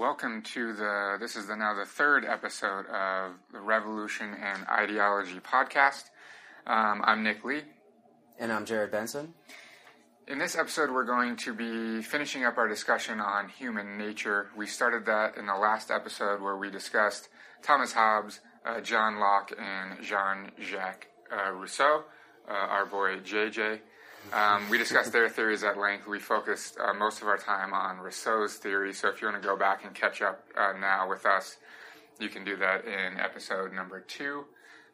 welcome to the. This is the now the third episode of the Revolution and Ideology podcast. Um, I'm Nick Lee. And I'm Jared Benson. In this episode, we're going to be finishing up our discussion on human nature. We started that in the last episode where we discussed Thomas Hobbes, uh, John Locke, and Jean Jacques uh, Rousseau, uh, our boy JJ. Um, we discussed their theories at length. We focused uh, most of our time on Rousseau's theory. So if you want to go back and catch up uh, now with us, you can do that in episode number two.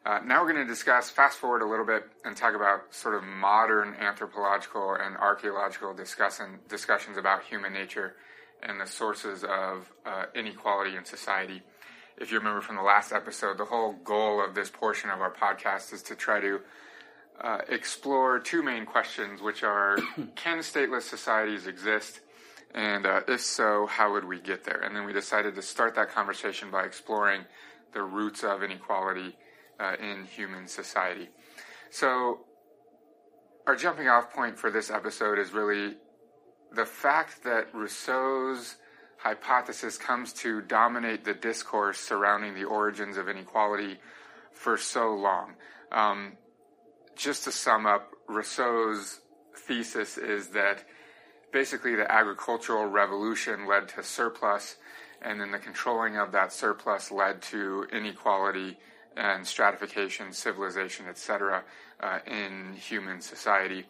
Uh, now we're going to discuss, fast forward a little bit, and talk about sort of modern anthropological and archaeological discussion, discussions about human nature and the sources of uh, inequality in society. If you remember from the last episode, the whole goal of this portion of our podcast is to try to uh, explore two main questions, which are can stateless societies exist? And uh, if so, how would we get there? And then we decided to start that conversation by exploring the roots of inequality uh, in human society. So, our jumping off point for this episode is really the fact that Rousseau's hypothesis comes to dominate the discourse surrounding the origins of inequality for so long. Um, just to sum up, Rousseau's thesis is that basically the agricultural revolution led to surplus, and then the controlling of that surplus led to inequality and stratification, civilization, etc., uh, in human society.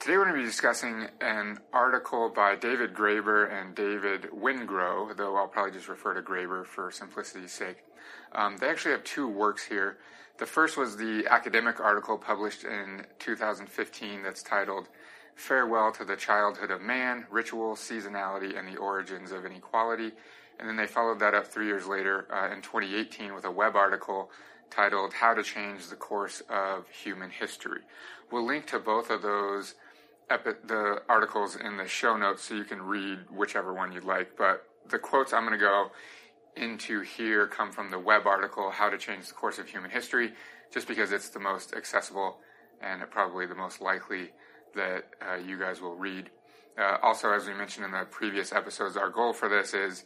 Today we're going to be discussing an article by David Graeber and David Wengrow, though I'll probably just refer to Graeber for simplicity's sake. Um, they actually have two works here. The first was the academic article published in 2015 that's titled Farewell to the Childhood of Man Ritual, Seasonality, and the Origins of Inequality. And then they followed that up three years later uh, in 2018 with a web article titled How to Change the Course of Human History. We'll link to both of those epi- the articles in the show notes so you can read whichever one you'd like. But the quotes I'm going to go into here come from the web article, How to Change the Course of Human History, just because it's the most accessible and probably the most likely that uh, you guys will read. Uh, also, as we mentioned in the previous episodes, our goal for this is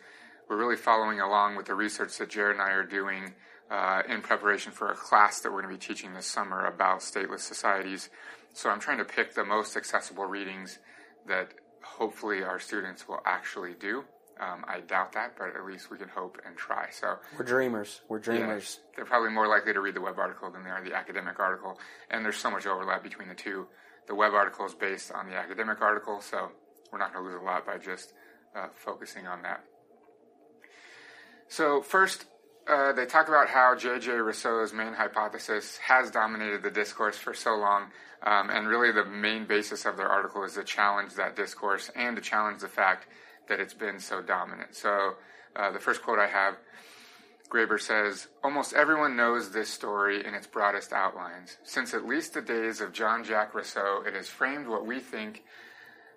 we're really following along with the research that Jared and I are doing uh, in preparation for a class that we're going to be teaching this summer about stateless societies. So I'm trying to pick the most accessible readings that hopefully our students will actually do. Um, I doubt that, but at least we can hope and try. So we're dreamers. We're dreamers. Yeah, they're probably more likely to read the web article than they are the academic article, and there's so much overlap between the two. The web article is based on the academic article, so we're not going to lose a lot by just uh, focusing on that. So first, uh, they talk about how J.J. Rousseau's main hypothesis has dominated the discourse for so long, um, and really the main basis of their article is to challenge that discourse and to challenge the fact that it's been so dominant. So uh, the first quote I have Graeber says, Almost everyone knows this story in its broadest outlines. Since at least the days of Jean Jacques Rousseau, it has framed what we think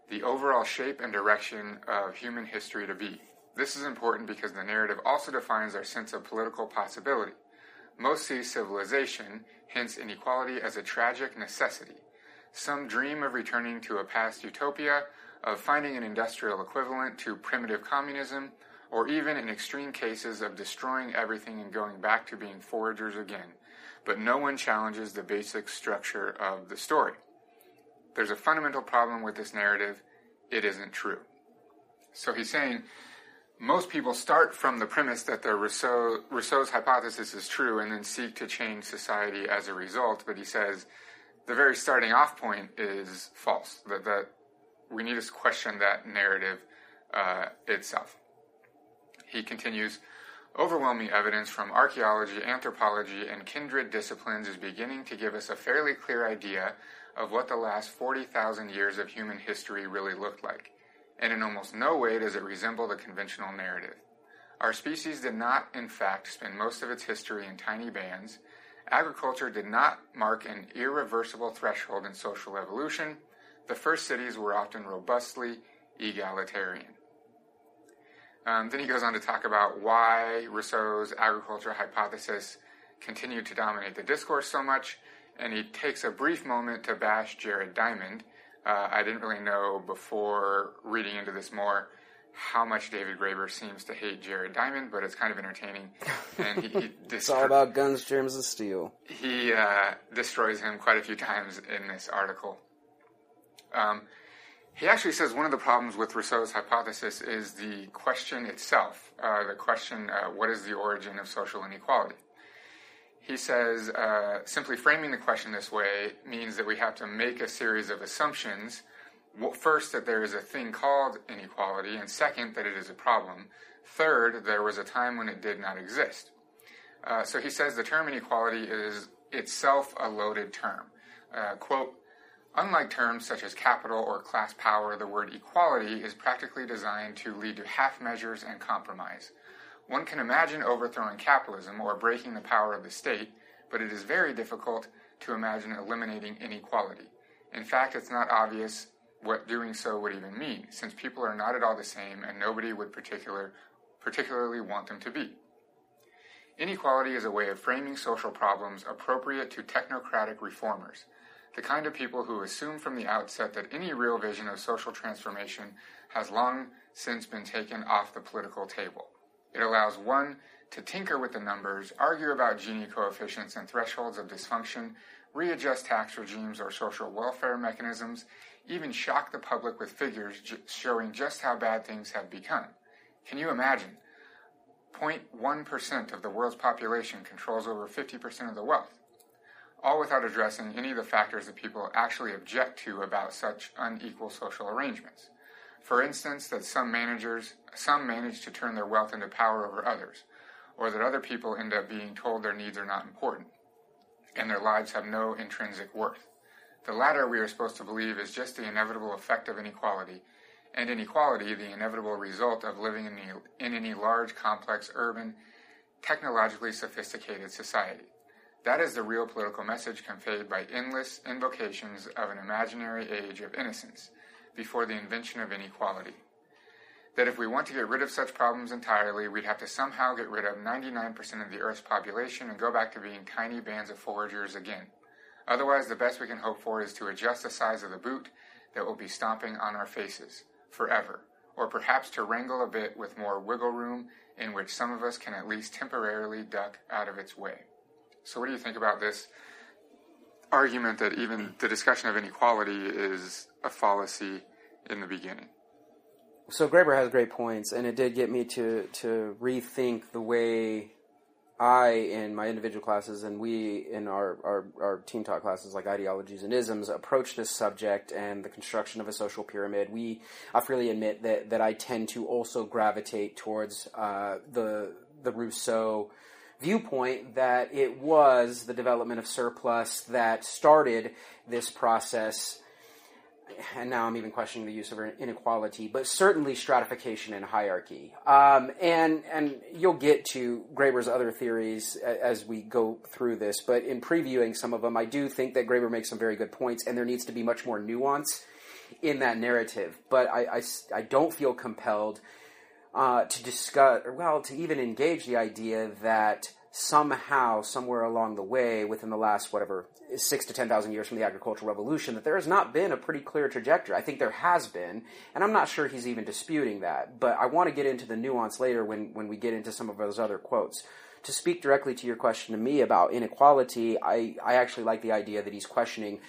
the overall shape and direction of human history to be. This is important because the narrative also defines our sense of political possibility. Most see civilization, hence inequality, as a tragic necessity. Some dream of returning to a past utopia, of finding an industrial equivalent to primitive communism, or even in extreme cases of destroying everything and going back to being foragers again. But no one challenges the basic structure of the story. There's a fundamental problem with this narrative. It isn't true. So he's saying most people start from the premise that the Rousseau, Rousseau's hypothesis is true and then seek to change society as a result. But he says the very starting off point is false. That, that we need to question that narrative uh, itself. He continues overwhelming evidence from archaeology, anthropology, and kindred disciplines is beginning to give us a fairly clear idea of what the last 40,000 years of human history really looked like. And in almost no way does it resemble the conventional narrative. Our species did not, in fact, spend most of its history in tiny bands. Agriculture did not mark an irreversible threshold in social evolution the first cities were often robustly egalitarian. Um, then he goes on to talk about why Rousseau's agriculture hypothesis continued to dominate the discourse so much, and he takes a brief moment to bash Jared Diamond. Uh, I didn't really know before reading into this more. how much David Graeber seems to hate Jared Diamond, but it's kind of entertaining. And he, he it's all about guns, germs, and steel. He uh, destroys him quite a few times in this article. Um, he actually says one of the problems with Rousseau's hypothesis is the question itself. Uh, the question, uh, what is the origin of social inequality? He says uh, simply framing the question this way means that we have to make a series of assumptions first, that there is a thing called inequality, and second, that it is a problem. Third, there was a time when it did not exist. Uh, so he says the term inequality is itself a loaded term. Uh, quote, Unlike terms such as capital or class power, the word equality is practically designed to lead to half measures and compromise. One can imagine overthrowing capitalism or breaking the power of the state, but it is very difficult to imagine eliminating inequality. In fact, it's not obvious what doing so would even mean, since people are not at all the same and nobody would particular, particularly want them to be. Inequality is a way of framing social problems appropriate to technocratic reformers, the kind of people who assume from the outset that any real vision of social transformation has long since been taken off the political table. It allows one to tinker with the numbers, argue about Gini coefficients and thresholds of dysfunction, readjust tax regimes or social welfare mechanisms, even shock the public with figures j- showing just how bad things have become. Can you imagine? 0.1% of the world's population controls over 50% of the wealth, all without addressing any of the factors that people actually object to about such unequal social arrangements. For instance, that some managers, some manage to turn their wealth into power over others, or that other people end up being told their needs are not important, and their lives have no intrinsic worth. The latter, we are supposed to believe, is just the inevitable effect of inequality, and inequality, the inevitable result of living in, in any large, complex, urban, technologically sophisticated society. That is the real political message conveyed by endless invocations of an imaginary age of innocence before the invention of inequality. That if we want to get rid of such problems entirely, we'd have to somehow get rid of 99% of the Earth's population and go back to being tiny bands of foragers again. Otherwise, the best we can hope for is to adjust the size of the boot that will be stomping on our faces forever, or perhaps to wrangle a bit with more wiggle room in which some of us can at least temporarily duck out of its way. So, what do you think about this argument that even the discussion of inequality is a fallacy in the beginning? So Graeber has great points, and it did get me to to rethink the way I, in my individual classes, and we in our, our, our team talk classes like ideologies and isms, approach this subject and the construction of a social pyramid. We, I freely admit that, that I tend to also gravitate towards uh, the the Rousseau viewpoint that it was the development of surplus that started this process and now I'm even questioning the use of inequality, but certainly stratification and hierarchy. Um, and and you'll get to Graeber's other theories as we go through this, but in previewing some of them, I do think that Graeber makes some very good points, and there needs to be much more nuance in that narrative. But I, I, I don't feel compelled uh, to discuss, or well, to even engage the idea that somehow, somewhere along the way, within the last whatever six to ten thousand years from the agricultural revolution, that there has not been a pretty clear trajectory. I think there has been, and I'm not sure he's even disputing that. But I want to get into the nuance later when when we get into some of those other quotes. To speak directly to your question to me about inequality, I, I actually like the idea that he's questioning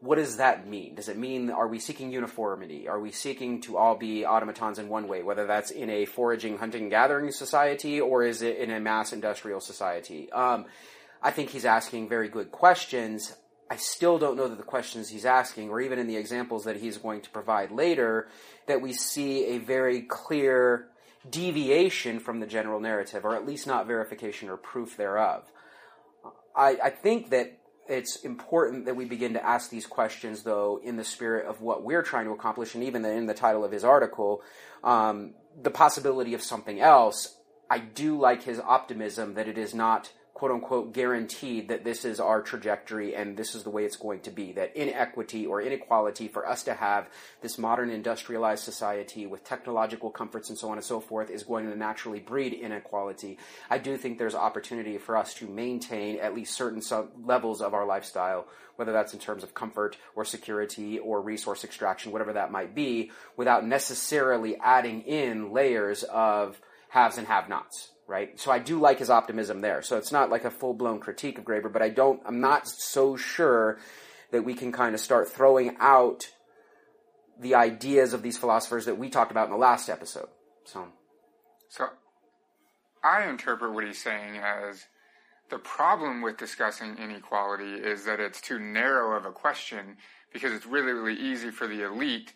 what does that mean? Does it mean are we seeking uniformity? Are we seeking to all be automatons in one way, whether that's in a foraging, hunting, gathering society or is it in a mass industrial society? Um, I think he's asking very good questions. I still don't know that the questions he's asking, or even in the examples that he's going to provide later, that we see a very clear deviation from the general narrative, or at least not verification or proof thereof. I, I think that it's important that we begin to ask these questions, though, in the spirit of what we're trying to accomplish, and even in the title of his article, um, the possibility of something else. I do like his optimism that it is not quote unquote guaranteed that this is our trajectory and this is the way it's going to be. That inequity or inequality for us to have this modern industrialized society with technological comforts and so on and so forth is going to naturally breed inequality. I do think there's opportunity for us to maintain at least certain levels of our lifestyle, whether that's in terms of comfort or security or resource extraction, whatever that might be, without necessarily adding in layers of haves and have nots right? So I do like his optimism there. So it's not like a full blown critique of Graeber, but I don't. I'm not so sure that we can kind of start throwing out the ideas of these philosophers that we talked about in the last episode. So, so I interpret what he's saying as the problem with discussing inequality is that it's too narrow of a question because it's really, really easy for the elite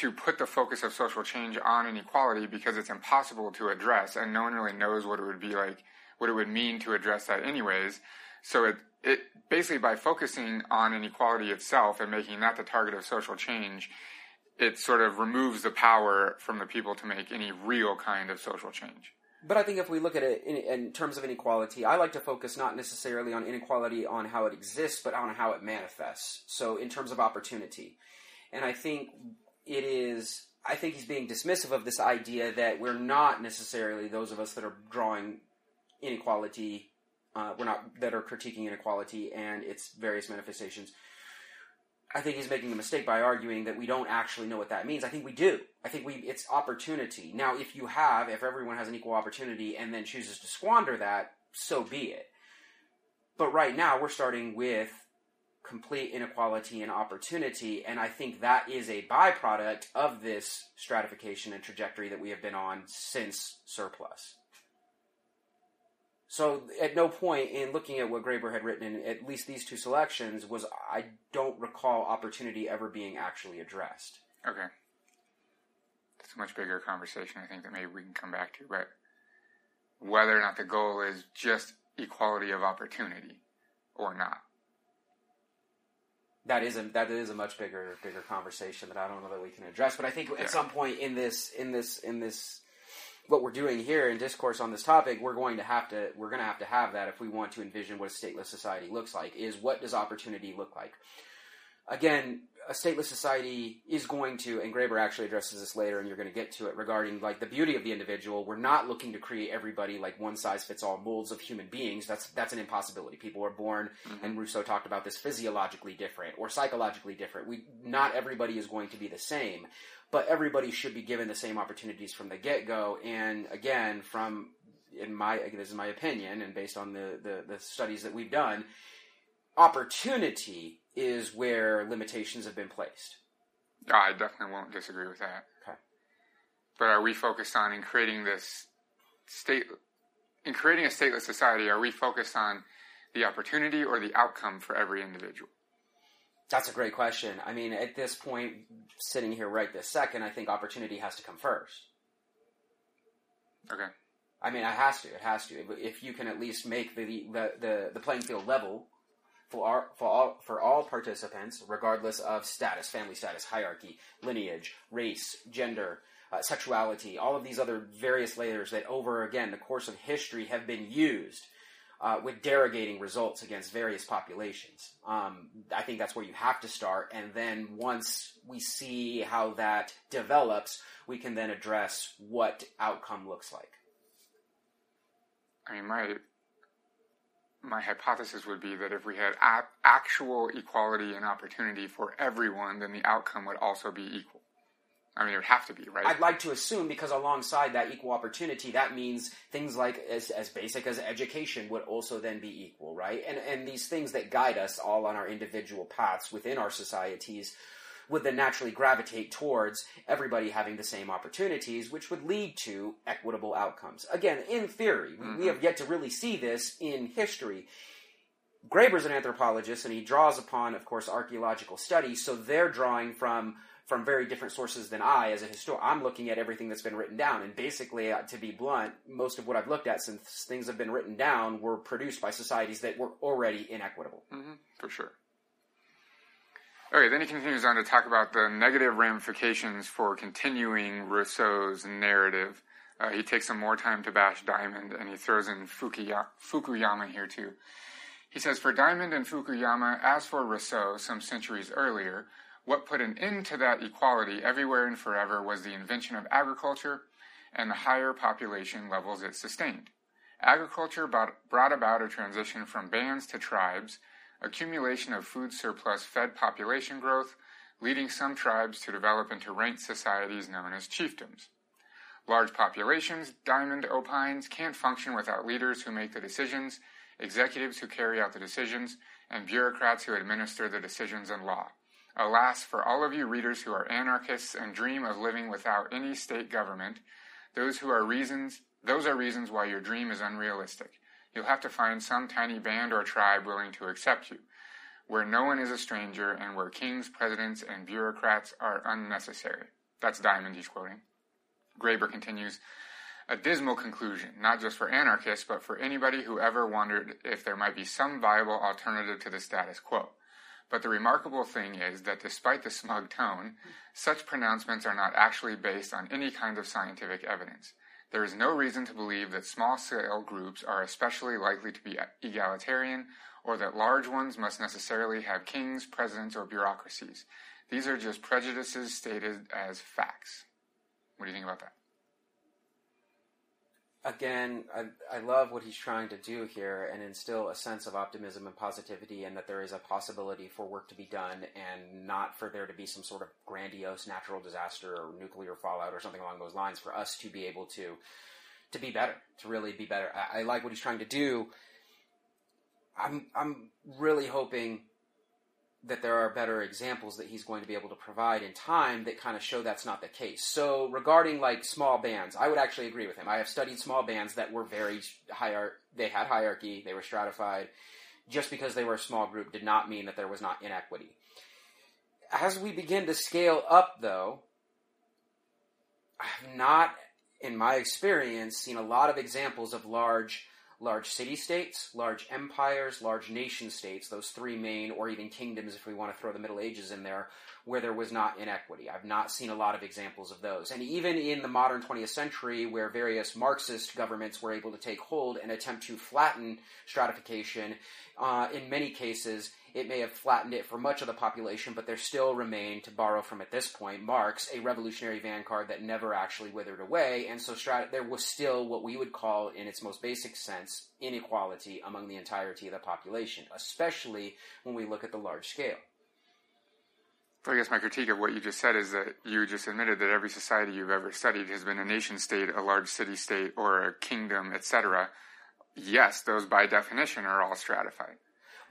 to put the focus of social change on inequality because it's impossible to address and no one really knows what it would be like what it would mean to address that anyways so it it basically by focusing on inequality itself and making that the target of social change it sort of removes the power from the people to make any real kind of social change but I think if we look at it in, in, terms of inequality, I like to focus not necessarily on inequality on how it exists, but on how it manifests. So, in terms of opportunity. And I think it is I think he's being dismissive of this idea that we're not necessarily those of us that are drawing inequality, uh, we're not that are critiquing inequality and its various manifestations. I think he's making a mistake by arguing that we don't actually know what that means. I think we do. I think we it's opportunity. Now, if you have, if everyone has an equal opportunity and then chooses to squander that, so be it. But right now, we're starting with complete inequality and opportunity. And I think that is a byproduct of this stratification and trajectory that we have been on since surplus. So at no point in looking at what Graeber had written in at least these two selections was I don't recall opportunity ever being actually addressed. Okay. That's a much bigger conversation I think that maybe we can come back to, but whether or not the goal is just equality of opportunity or not that is a that is a much bigger bigger conversation that I don't know that we can address. But I think at some point in this in this in this what we're doing here in discourse on this topic, we're going to have to we're going to have to have that if we want to envision what a stateless society looks like. Is what does opportunity look like? Again, a stateless society is going to, and Graeber actually addresses this later, and you're going to get to it regarding like the beauty of the individual. We're not looking to create everybody like one size fits all molds of human beings. That's that's an impossibility. People are born, mm-hmm. and Rousseau talked about this physiologically different or psychologically different. We not everybody is going to be the same, but everybody should be given the same opportunities from the get go. And again, from in my this is my opinion, and based on the, the, the studies that we've done, opportunity is where limitations have been placed. I definitely won't disagree with that. Okay. But are we focused on in creating this state, in creating a stateless society? Are we focused on the opportunity or the outcome for every individual? That's a great question. I mean, at this point, sitting here right this second, I think opportunity has to come first. Okay. I mean, it has to. It has to. If you can at least make the the, the, the playing field level for, our, for, all, for all participants, regardless of status, family status, hierarchy, lineage, race, gender, uh, sexuality, all of these other various layers that over, again, the course of history have been used uh, with derogating results against various populations. Um, I think that's where you have to start, and then once we see how that develops, we can then address what outcome looks like. I mean, my my hypothesis would be that if we had a- actual equality and opportunity for everyone, then the outcome would also be equal. I mean, it would have to be, right? I'd like to assume because alongside that equal opportunity, that means things like as, as basic as education would also then be equal, right? And and these things that guide us all on our individual paths within our societies would then naturally gravitate towards everybody having the same opportunities, which would lead to equitable outcomes. Again, in theory, mm-hmm. we have yet to really see this in history. Graeber's an anthropologist, and he draws upon, of course, archaeological studies. So they're drawing from from very different sources than I, as a historian. I'm looking at everything that's been written down, and basically, uh, to be blunt, most of what I've looked at since things have been written down were produced by societies that were already inequitable. Mm-hmm, for sure. Okay, then he continues on to talk about the negative ramifications for continuing Rousseau's narrative Uh, he takes some more time to bash Diamond, and he throws in Fukuya- Fukuyama here too. He says, For Diamond and Fukuyama, as for Rousseau some centuries earlier, what put an end to that equality everywhere and forever was the invention of agriculture and the higher population levels it sustained. Agriculture brought about a transition from bands to tribes, accumulation of food surplus fed population growth, leading some tribes to develop into ranked societies known as chiefdoms. Large populations, Diamond opines, can't function without leaders who make the decisions, executives who carry out the decisions, and bureaucrats who administer the decisions and law. Alas, for all of you readers who are anarchists and dream of living without any state government, those who are reasons those are reasons why your dream is unrealistic. You'll have to find some tiny band or tribe willing to accept you, where no one is a stranger and where kings, presidents, and bureaucrats are unnecessary. That's Diamond he's quoting. Graeber continues, a dismal conclusion, not just for anarchists, but for anybody who ever wondered if there might be some viable alternative to the status quo. But the remarkable thing is that despite the smug tone, such pronouncements are not actually based on any kind of scientific evidence. There is no reason to believe that small scale groups are especially likely to be egalitarian or that large ones must necessarily have kings, presidents, or bureaucracies. These are just prejudices stated as facts. What do you think about that? Again, I, I love what he's trying to do here and instill a sense of optimism and positivity, and that there is a possibility for work to be done, and not for there to be some sort of grandiose natural disaster or nuclear fallout or something along those lines. For us to be able to to be better, to really be better. I, I like what he's trying to do. I'm I'm really hoping that there are better examples that he's going to be able to provide in time that kind of show that's not the case. So regarding like small bands, I would actually agree with him. I have studied small bands that were very higher. They had hierarchy. They were stratified. Just because they were a small group did not mean that there was not inequity. As we begin to scale up, though, I have not, in my experience, seen a lot of examples of large large city states, large empires, large nation states, those three main, or even kingdoms if we want to throw the Middle Ages in there, where there was not inequity. I've not seen a lot of examples of those. And even in the modern 20th century, where various Marxist governments were able to take hold and attempt to flatten stratification, uh, in many cases, it may have flattened it for much of the population, but there still remained, to borrow from at this point, Marx, a revolutionary vanguard that never actually withered away. And so strat- there was still what we would call, in its most basic sense, inequality among the entirety of the population, especially when we look at the large scale. So I guess my critique of what you just said is that you just admitted that every society you've ever studied has been a nation state, a large city state, or a kingdom, etc. Yes, those by definition are all stratified.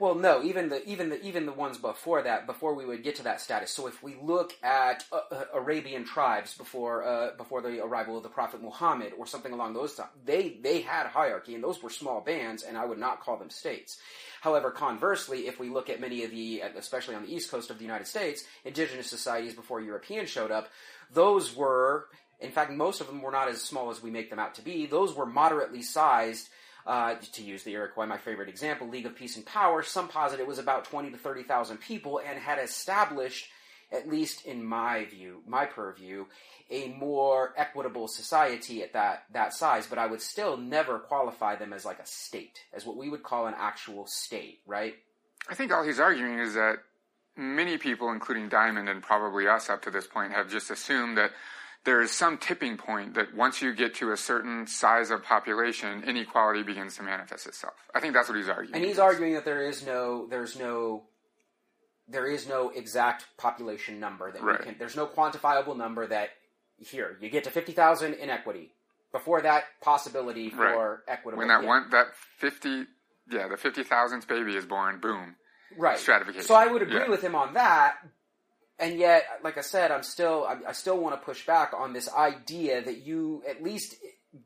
Well, no, even the even the even the ones before that, before we would get to that status. So if we look at uh, uh, Arabian tribes before uh, before the arrival of the Prophet Muhammad or something along those lines, they they had hierarchy, and those were small bands, and I would not call them states. However, conversely, if we look at many of the, especially on the east coast of the United States, indigenous societies before Europeans showed up, those were, in fact, most of them were not as small as we make them out to be. Those were moderately sized uh, to use the Iroquois, my favorite example, League of Peace and Power, some posit it was about 20 to 30,000 people and had established, at least in my view, my purview, a more equitable society at that, that size, but I would still never qualify them as like a state, as what we would call an actual state, right? I think all he's arguing is that many people, including Diamond and probably us up to this point, have just assumed that there is some tipping point that once you get to a certain size of population, inequality begins to manifest itself. I think that's what he's arguing. And he's arguing that there is no, there's no, there is no exact population number that right. can. There's no quantifiable number that here you get to fifty thousand inequity. Before that possibility for right. equitable. When that yeah. one that fifty, yeah, the fifty thousandth baby is born, boom, right stratification. So I would agree yeah. with him on that, and yet, like I said, I'm still I, I still want to push back on this idea that you, at least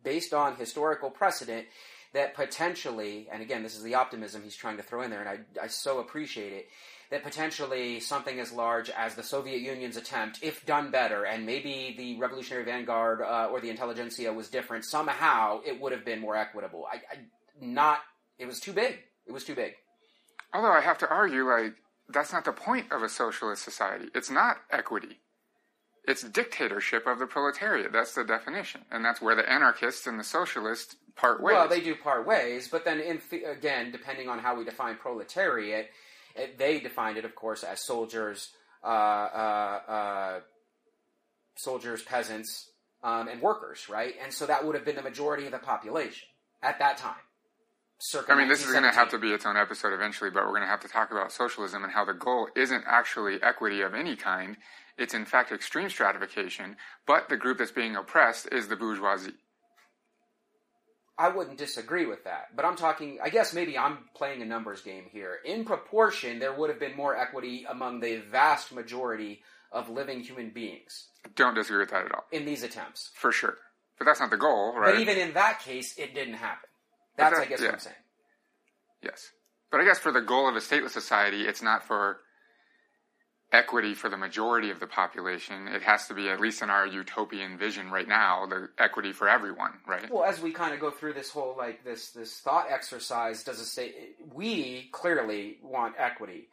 based on historical precedent, that potentially, and again, this is the optimism he's trying to throw in there, and I, I so appreciate it, that potentially something as large as the Soviet Union's attempt, if done better, and maybe the Revolutionary Vanguard uh, or the intelligentsia was different, somehow it would have been more equitable. I, I not, it was too big. It was too big. Although I have to argue, like, that's not the point of a socialist society. It's not equity. It's dictatorship of the proletariat. That's the definition, and that's where the anarchists and the socialists part ways. Well, they do part ways, but then in th- again, depending on how we define proletariat, it, they defined it, of course, as soldiers, uh, uh, uh, soldiers, peasants, um, and workers, right? And so that would have been the majority of the population at that time. I mean, this is going to have to be its own episode eventually, but we're going to have to talk about socialism and how the goal isn't actually equity of any kind. It's in fact extreme stratification, but the group that's being oppressed is the bourgeoisie. I wouldn't disagree with that, but I'm talking. I guess maybe I'm playing a numbers game here. In proportion, there would have been more equity among the vast majority of living human beings Don't disagree with that at all, in these attempts. for sure. But that's not the goal, right? But even in that case, it didn't happen. That's, that- I guess, yeah. what I'm saying. Yes. But I guess for the goal of a stateless society, it's not for equity for the majority of the population. It has to be, at least in our utopian vision right now, the equity for everyone, right? Well, as we kind of go through this whole like this this thought exercise, does it say we clearly want equity,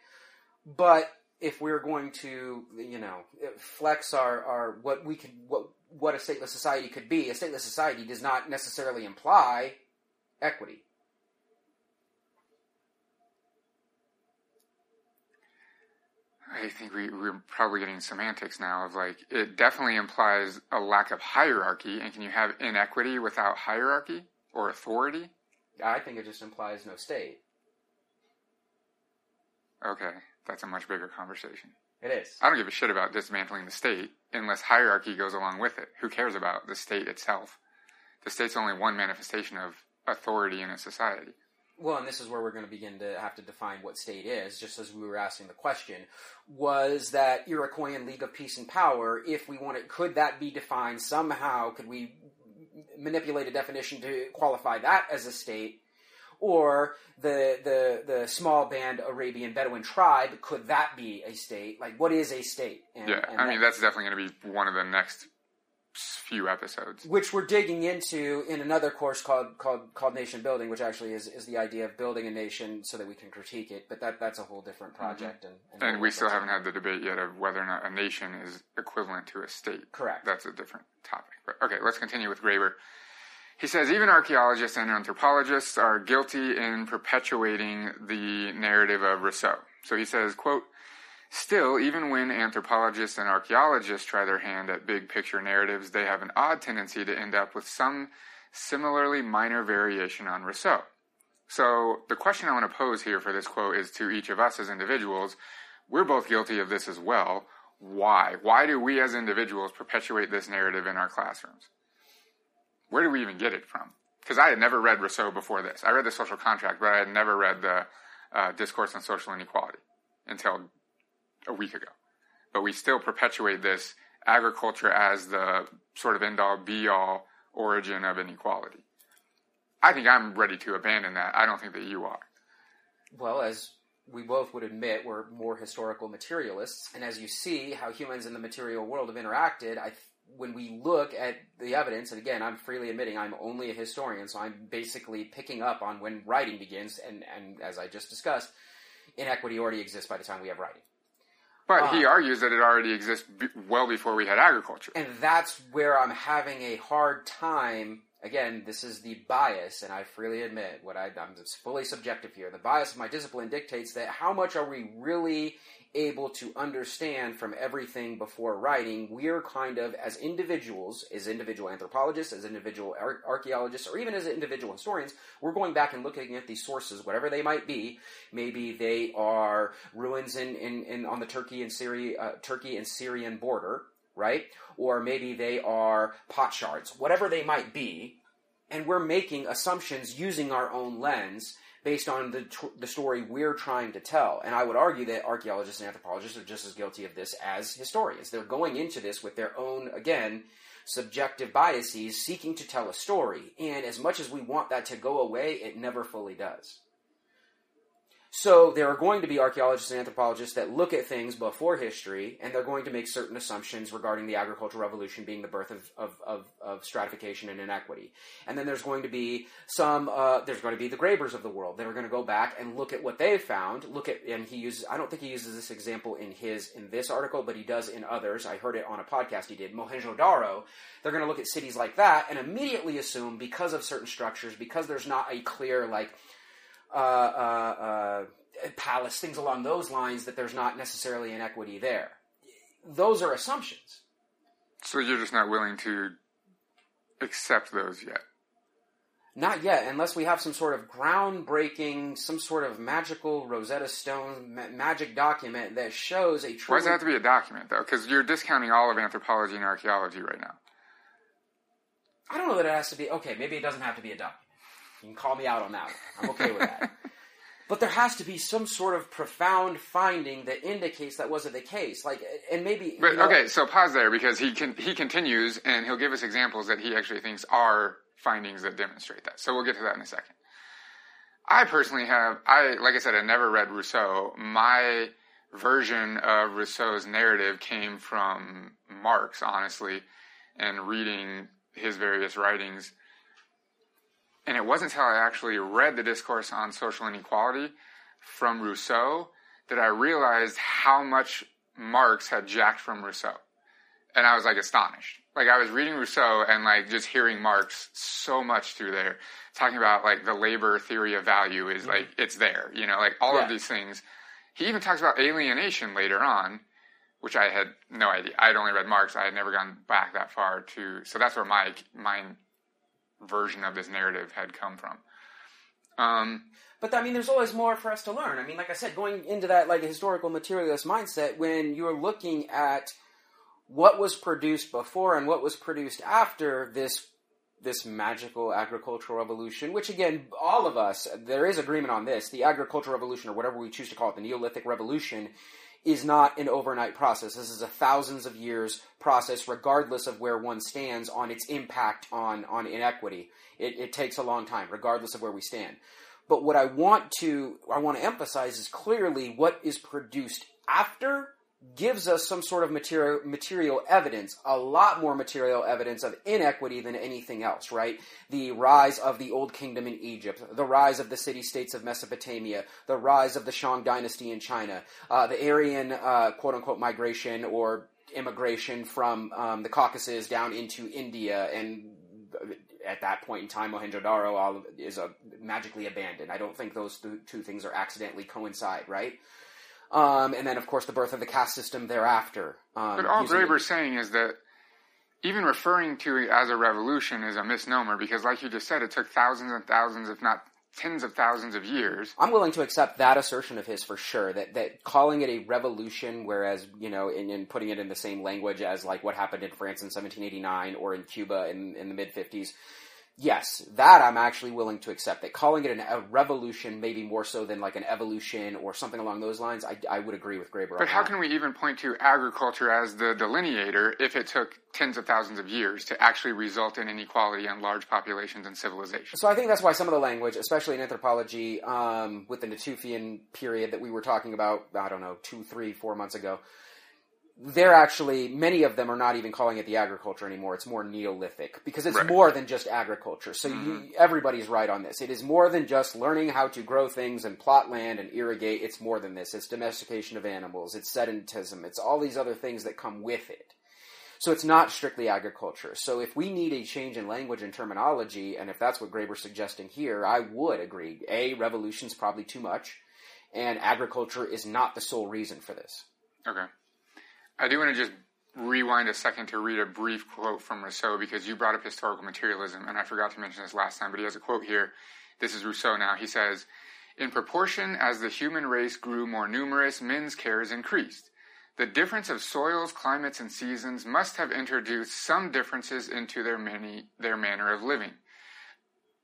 but if we're going to you know flex our, our what we could what what a stateless society could be, a stateless society does not necessarily imply equity. I think we, we're probably getting semantics now of like, it definitely implies a lack of hierarchy. And can you have inequity without hierarchy or authority? I think it just implies no state. Okay, that's a much bigger conversation. It is. I don't give a shit about dismantling the state unless hierarchy goes along with it. Who cares about the state itself? The state's only one manifestation of authority in a society. Well, and this is where we're going to begin to have to define what state is, just as we were asking the question. Was that Iroquoian League of Peace and Power, if we wanted, could that be defined somehow? Could we manipulate a definition to qualify that as a state? Or the, the, the small band Arabian Bedouin tribe, could that be a state? Like, what is a state? And, Yeah, and I mean, that's definitely going to be one of the next few episodes. which we're digging into in another course called called called nation building, which actually is, is the idea of building a nation so that we can critique it. But that that's a whole different project, and Mm-hmm. And we still haven't had the debate yet of whether or not a nation is equivalent to a state. Correct. That's a different topic. But okay, let's continue with Graeber. He says even archaeologists and anthropologists are guilty in perpetuating the narrative of Rousseau. So he says, quote, Still, even when anthropologists and archaeologists try their hand at big picture narratives, they have an odd tendency to end up with some similarly minor variation on Rousseau. So the question I want to pose here for this quote is to each of us as individuals. We're both guilty of this as well. Why? Why do we as individuals perpetuate this narrative in our classrooms? Where do we even get it from? Because I had never read Rousseau before this. I read the social contract, but I had never read the uh, discourse on social inequality until a week ago. But we still perpetuate this agriculture as the sort of end all be all origin of inequality. I think I'm ready to abandon that. I don't think that you are. Well, as we both would admit, we're more historical materialists, and as you see how humans in the material world have interacted, I. When we look at the evidence, and again, I'm freely admitting I'm only a historian, so I'm basically picking up on when writing begins, and, and as I just discussed, inequity already exists by the time we have writing. But he Uh, argues that it already exists b- well before we had agriculture. and that's where I'm having a hard time. Again, this is the bias, and I freely admit what I, I'm fully subjective here. The bias of my discipline dictates that how much are we really able to understand from everything before writing? We're kind of, as individuals, as individual anthropologists, as individual ar- archaeologists, or even as individual historians, we're going back and looking at these sources, whatever they might be. Maybe they are ruins in, in, in on the Turkey and Syria, uh, Turkey and Syrian border right? Or maybe they are pot shards, whatever they might be, and we're making assumptions using our own lens based on the, tr- the story we're trying to tell. And I would argue that archaeologists and anthropologists are just as guilty of this as historians. They're going into this with their own, again, subjective biases, seeking to tell a story. And as much as we want that to go away, it never fully does. So there are going to be archaeologists and anthropologists that look at things before history, and they're going to make certain assumptions regarding the agricultural revolution being the birth of, of, of, of stratification and inequity. And then there's going to be some, uh, there's going to be the Graebers of the world that are going to go back and look at what they've found. Look at, and he uses, I don't think he uses this example in his, in this article, but he does in others. I heard it on a podcast he did, Mohenjo-Daro. They're going to look at cities like that and immediately assume because of certain structures, because there's not a clear, like, uh, uh, uh, palace, things along those lines, that there's not necessarily inequity there. Those are assumptions. So you're just not willing to accept those yet? Not yet, unless we have some sort of groundbreaking, some sort of magical Rosetta Stone ma- magic document that shows a true. Why does it have to be a document, though? Because you're discounting all of anthropology and archaeology right now. I don't know that it has to be. Okay, maybe it doesn't have to be a document. You can call me out on that one. I'm okay with that. but there has to be some sort of profound finding that indicates that wasn't the case. Like, and maybe. But you know, okay, so pause there because he can he continues and he'll give us examples that he actually thinks are findings that demonstrate that. So we'll get to that in a second. I personally have I like I said I never read Rousseau. My version of Rousseau's narrative came from Marx, honestly, and reading his various writings. And it wasn't until I actually read the discourse on social inequality from Rousseau that I realized how much Marx had jacked from Rousseau. And I was like astonished. Like I was reading Rousseau and like just hearing Marx so much through there, talking about like the labor theory of value is mm-hmm. like it's there, you know, like all Yeah. of these things. He even talks about alienation later on, which I had no idea. I had only read Marx. I had never gone back that far to. So that's where my my version of this narrative had come from. Um, But I mean, there's always more for us to learn. I mean, like I said, going into that like historical materialist mindset, when you're looking at what was produced before and what was produced after this this magical agricultural revolution, which again, all of us, there is agreement on this. The agricultural revolution, or whatever we choose to call it, the Neolithic revolution, is not an overnight process. This is a thousands of years process, regardless of where one stands on its impact on, on inequity. It, it takes a long time, regardless of where we stand. But what I want to I want to emphasize is clearly what is produced after gives us some sort of material material evidence, a lot more material evidence of inequity than anything else, right? The rise of the old kingdom in Egypt, the rise of the city states of Mesopotamia, the rise of the Shang dynasty in China, uh, the Aryan uh, quote unquote migration or immigration from um, the Caucasus down into India and at that point in time, Mohenjo-Daro is uh magically abandoned. I don't think those th- two things are accidentally coincide, right? Um, and then, of course, the birth of the caste system thereafter. Um, But all Graeber's saying is that even referring to it as a revolution is a misnomer because, like you just said, it took thousands and thousands, if not tens of thousands of years. I'm willing to accept that assertion of his for sure. That that calling it a revolution, whereas you know, in, in putting it in the same language as like what happened in France in 1789 or in Cuba in, in the mid 50s. Yes, that I'm actually willing to accept. That calling it an, a revolution, maybe more so than like an evolution or something along those lines, I, I would agree with Graeber. But how can we even point to agriculture as the delineator if it took tens of thousands of years to actually result in inequality on large populations and civilization? So I think that's why some of the language, especially in anthropology, um, with the Natufian period that we were talking about, I don't know, two, three, four months ago, they're actually many of them are not even calling it the agriculture anymore. It's more Neolithic because it's Right. more than just agriculture. So you, mm-hmm. everybody's right on this. It is more than just learning how to grow things and plot land and irrigate. It's more than this. It's domestication of animals. It's sedentism. It's all these other things that come with it. So it's not strictly agriculture. So if we need a change in language and terminology, and if that's what Graeber's suggesting here, I would agree. A, revolution's probably too much, and agriculture is not the sole reason for this. Okay. I do want to just rewind a second to read a brief quote from Rousseau because you brought up historical materialism, and I forgot to mention this last time, but he has a quote here. This is Rousseau now. He says, In proportion as the human race grew more numerous, men's cares increased. The difference of soils, climates, and seasons must have introduced some differences into their many their manner of living.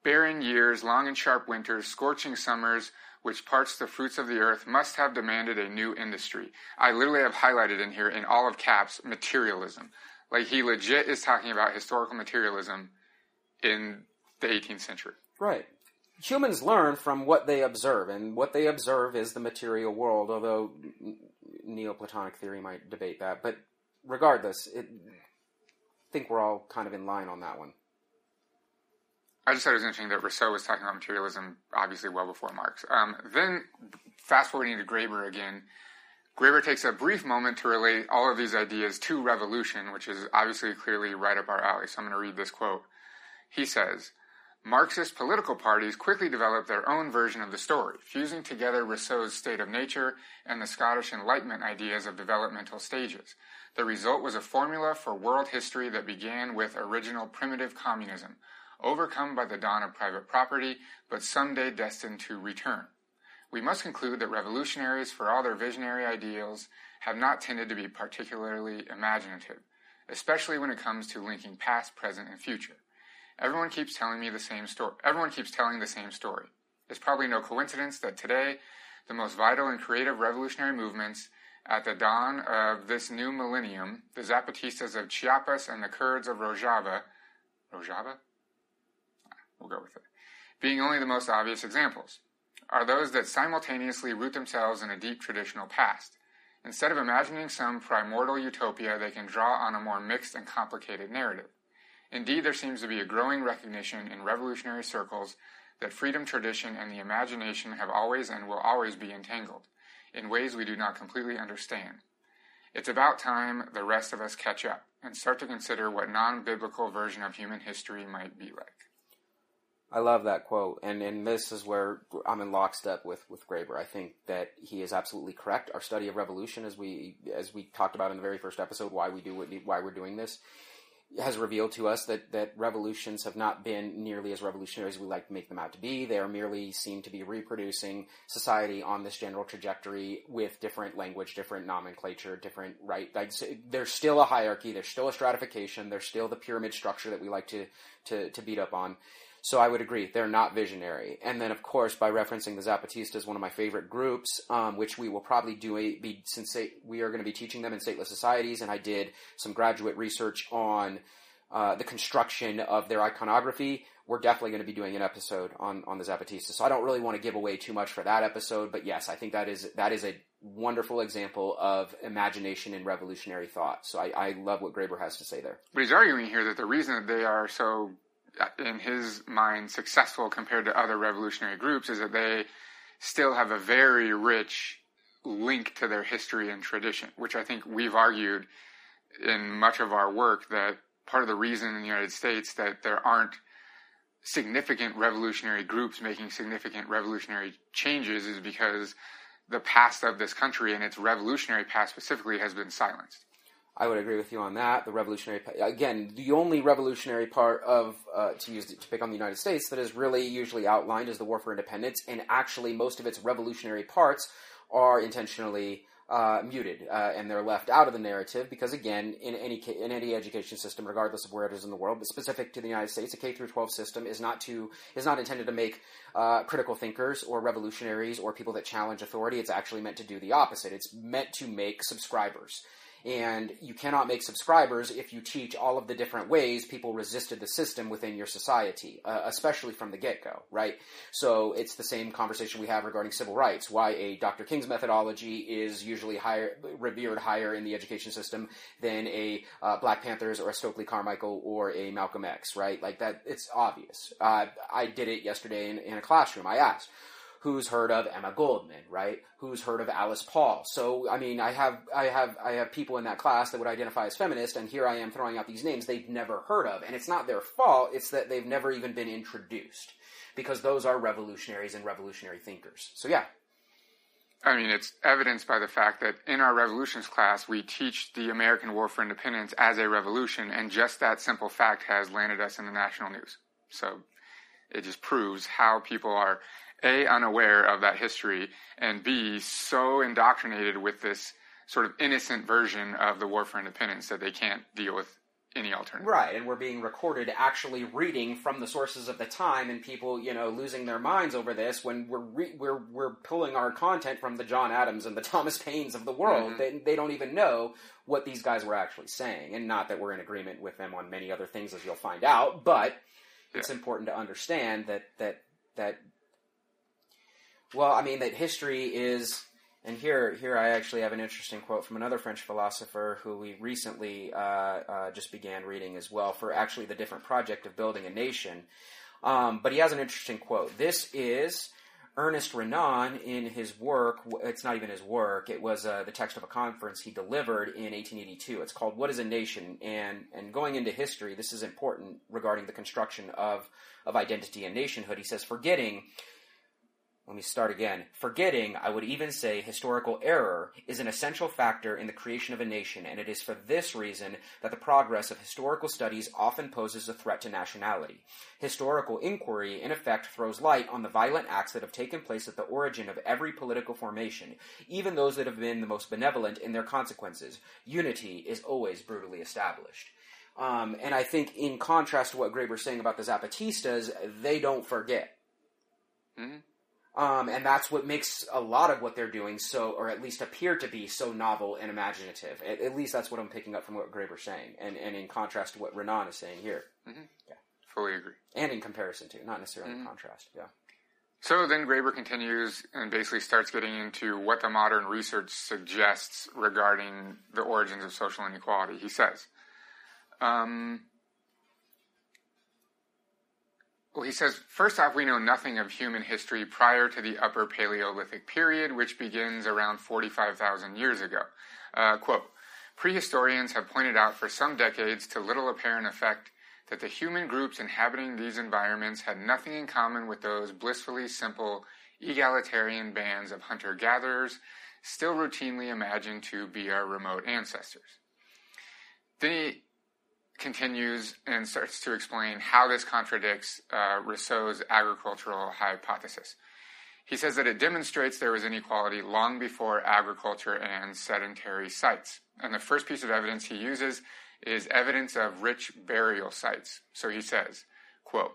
Barren years, long and sharp winters, scorching summers, which parts the fruits of the earth, must have demanded a new industry. I literally have highlighted in here in all of caps materialism. Like he legit is talking about historical materialism in the 18th century. Right. humans learn from what they observe, and what they observe is the material world. Although Neoplatonic theory might debate that, but regardless, I think we're all kind of in line on that one. I just thought it was interesting that Rousseau was talking about materialism, obviously well before Marx. Um, then, fast forwarding to Graeber again, Graeber takes a brief moment to relate all of these ideas to revolution, which is obviously clearly right up our alley. So I'm going to read this quote. He says, Marxist political parties quickly developed their own version of the story, fusing together Rousseau's state of nature and the Scottish Enlightenment ideas of developmental stages. The result was a formula for world history that began with original primitive communism, overcome by the dawn of private property, but someday destined to return. We must conclude that revolutionaries, for all their visionary ideals, have not tended to be particularly imaginative, especially when it comes to linking past, present, and future. Everyone keeps telling me the same story. Everyone keeps telling the same story. It's probably no coincidence that today, the most vital and creative revolutionary movements at the dawn of this new millennium, the Zapatistas of Chiapas and the Kurds of Rojava, Rojava? We'll go with it. Being only the most obvious examples, are those that simultaneously root themselves in a deep traditional past. Instead of imagining some primordial utopia, they can draw on a more mixed and complicated narrative. Indeed, there seems to be a growing recognition in revolutionary circles that freedom, tradition, and the imagination have always and will always be entangled, in ways we do not completely understand. It's about time the rest of us catch up and start to consider what non biblical version of human history might be like. I love that quote, and and this is where I'm in lockstep with with Graeber. I think that he is absolutely correct. Our study of revolution, as we as we talked about in the very first episode, why we do what, why we're doing this, has revealed to us that that revolutions have not been nearly as revolutionary as we like to make them out to be. They are merely seem to be reproducing society on this general trajectory with different language, different nomenclature, different right. Like, There's still a hierarchy. There's still a stratification. There's still the pyramid structure that we like to to, to beat up on so I would agree, they're not visionary. And then, of course, by referencing the Zapatistas, one of my favorite groups, um, which we will probably do a, be since we are going to be teaching them in stateless societies, and I did some graduate research on uh, the construction of their iconography. We're definitely going to be doing an episode on, on the Zapatistas. So I don't really want to give away too much for that episode, but yes, I think that is that is a wonderful example of imagination and revolutionary thought. So I, I love what Graeber has to say there. But he's arguing here that the reason that they are so in his mind, successful compared to other revolutionary groups is that they still have a very rich link to their history and tradition, which I think we've argued in much of our work that part of the reason in the United States that there aren't significant revolutionary groups making significant revolutionary changes is because the past of this country and its revolutionary past specifically has been silenced. I would agree with you on that. The revolutionary, again, the only revolutionary part of uh, to use to pick on the United States that is really usually outlined is the war for independence, and actually most of its revolutionary parts are intentionally uh, muted uh, and they're left out of the narrative because, again, in any in any education system, regardless of where it is in the world, but specific to the United States, a K through 12 system is not to is not intended to make uh, critical thinkers or revolutionaries or people that challenge authority. It's actually meant to do the opposite. It's meant to make subscribers. And you cannot make subscribers if you teach all of the different ways people resisted the system within your society, uh, especially from the get go, right? So it's the same conversation we have regarding civil rights. Why a Dr. King's methodology is usually higher, revered higher in the education system than a uh, Black Panthers or a Stokely Carmichael or a Malcolm X, right? Like that, it's obvious. Uh, I did it yesterday in, in a classroom. I asked, who's heard of Emma Goldman, right? Who's heard of Alice Paul? So, I mean, I have, I have, I have people in that class that would identify as feminist, and here I am throwing out these names they've never heard of, and it's not their fault. It's that they've never even been introduced because those are revolutionaries and revolutionary thinkers. So, yeah. I mean, it's evidenced by the fact that in our revolutions class, we teach the American War for Independence as a revolution, and just that simple fact has landed us in the national news. So it just proves how people are a, unaware of that history, and B, so indoctrinated with this sort of innocent version of the war for independence that they can't deal with any alternative. Right, and we're being recorded actually reading from the sources of the time, and people, you know, losing their minds over this when we're re- we're we're pulling our content from the John Adams and the Thomas Paines of the world. Mm-hmm. They they don't even know what these guys were actually saying, and not that we're in agreement with them on many other things, as you'll find out, but. It's important to understand that that that well, I mean that history is, and here here I actually have an interesting quote from another French philosopher who we recently uh, uh, just began reading as well for actually the different project of building a nation. Um, but he has an interesting quote. This is Ernest Renan in his work. It's not even his work. It was uh, the text of a conference he delivered in 1882. It's called "What Is a Nation?" and and going into history, this is important regarding the construction of of identity and nationhood. He says, forgetting let me start again. Forgetting, I would even say historical error, is an essential factor in the creation of a nation, and it is for this reason that the progress of historical studies often poses a threat to nationality. Historical inquiry, in effect, throws light on the violent acts that have taken place at the origin of every political formation, even those that have been the most benevolent in their consequences. Unity is always brutally established. Um, and I think, in contrast to what Graeber's saying about the Zapatistas, they don't forget. Mm-hmm. Um, and that's what makes a lot of what they're doing so, or at least appear to be so novel and imaginative. At, at least that's what I'm picking up from what Graeber's saying, and, and in contrast to what Renan is saying here. Mm-hmm. Yeah. Fully agree. And in comparison to, not necessarily mm-hmm. in contrast. Yeah. So then Graeber continues and basically starts getting into what the modern research suggests regarding the origins of social inequality. He says, um, well, he says, first off, we know nothing of human history prior to the Upper Paleolithic period, which begins around 45,000 years ago. Uh, quote, Prehistorians have pointed out for some decades to little apparent effect that the human groups inhabiting these environments had nothing in common with those blissfully simple, egalitarian bands of hunter gatherers still routinely imagined to be our remote ancestors. Then he continues and starts to explain how this contradicts uh, Rousseau's agricultural hypothesis. He says that it demonstrates there was inequality long before agriculture and sedentary sites. And the first piece of evidence he uses is evidence of rich burial sites. So he says, quote,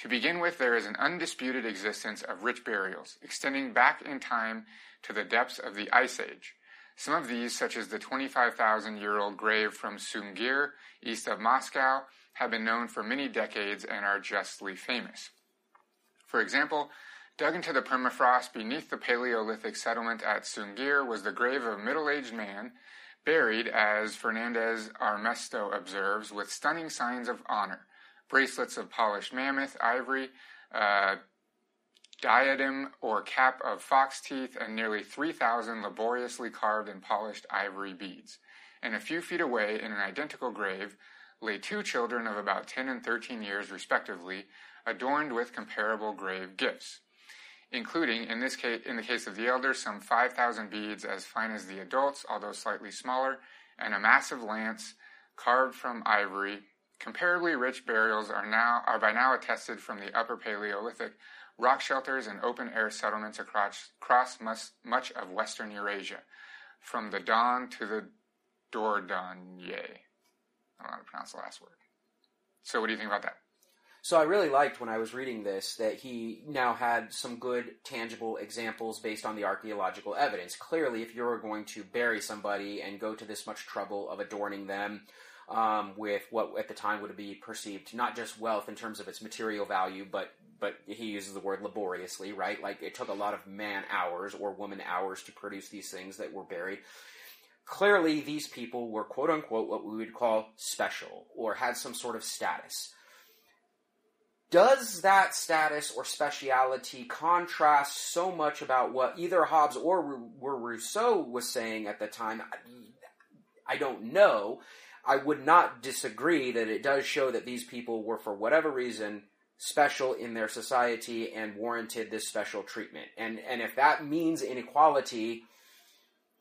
to begin with, there is an undisputed existence of rich burials, extending back in time to the depths of the Ice Age. Some of these, such as the 25,000 year old grave from Sungir, east of Moscow, have been known for many decades and are justly famous. For example, dug into the permafrost beneath the Paleolithic settlement at Sungir was the grave of a middle aged man, buried, as Fernandez Armesto observes, with stunning signs of honor bracelets of polished mammoth ivory, uh, diadem or cap of fox teeth, and nearly 3,000 laboriously carved and polished ivory beads. And a few feet away, in an identical grave, lay two children of about 10 and 13 years, respectively, adorned with comparable grave gifts, including, in this case, in the case of the elder, some 5,000 beads as fine as the adults, although slightly smaller, and a massive lance carved from ivory. Comparably rich burials are now are by now attested from the Upper Paleolithic rock shelters and open air settlements across, across much, of western Eurasia, from the Don to the Dordogne. I don't know how to pronounce the last word. So, what do you think about that? So I really liked when I was reading this that he now had some good tangible examples based on the archaeological evidence. Clearly, if you're going to bury somebody and go to this much trouble of adorning them um, with what at the time would be perceived not just wealth in terms of its material value, but but he uses the word laboriously, right? Like it took a lot of man hours or woman hours to produce these things that were buried. Clearly, these people were quote unquote what we would call special or had some sort of status. Does that status or speciality contrast so much about what either Hobbes or Rousseau was saying at the time? I don't know. I would not disagree that it does show that these people were, for whatever reason, special in their society and warranted this special treatment. And and if that means inequality,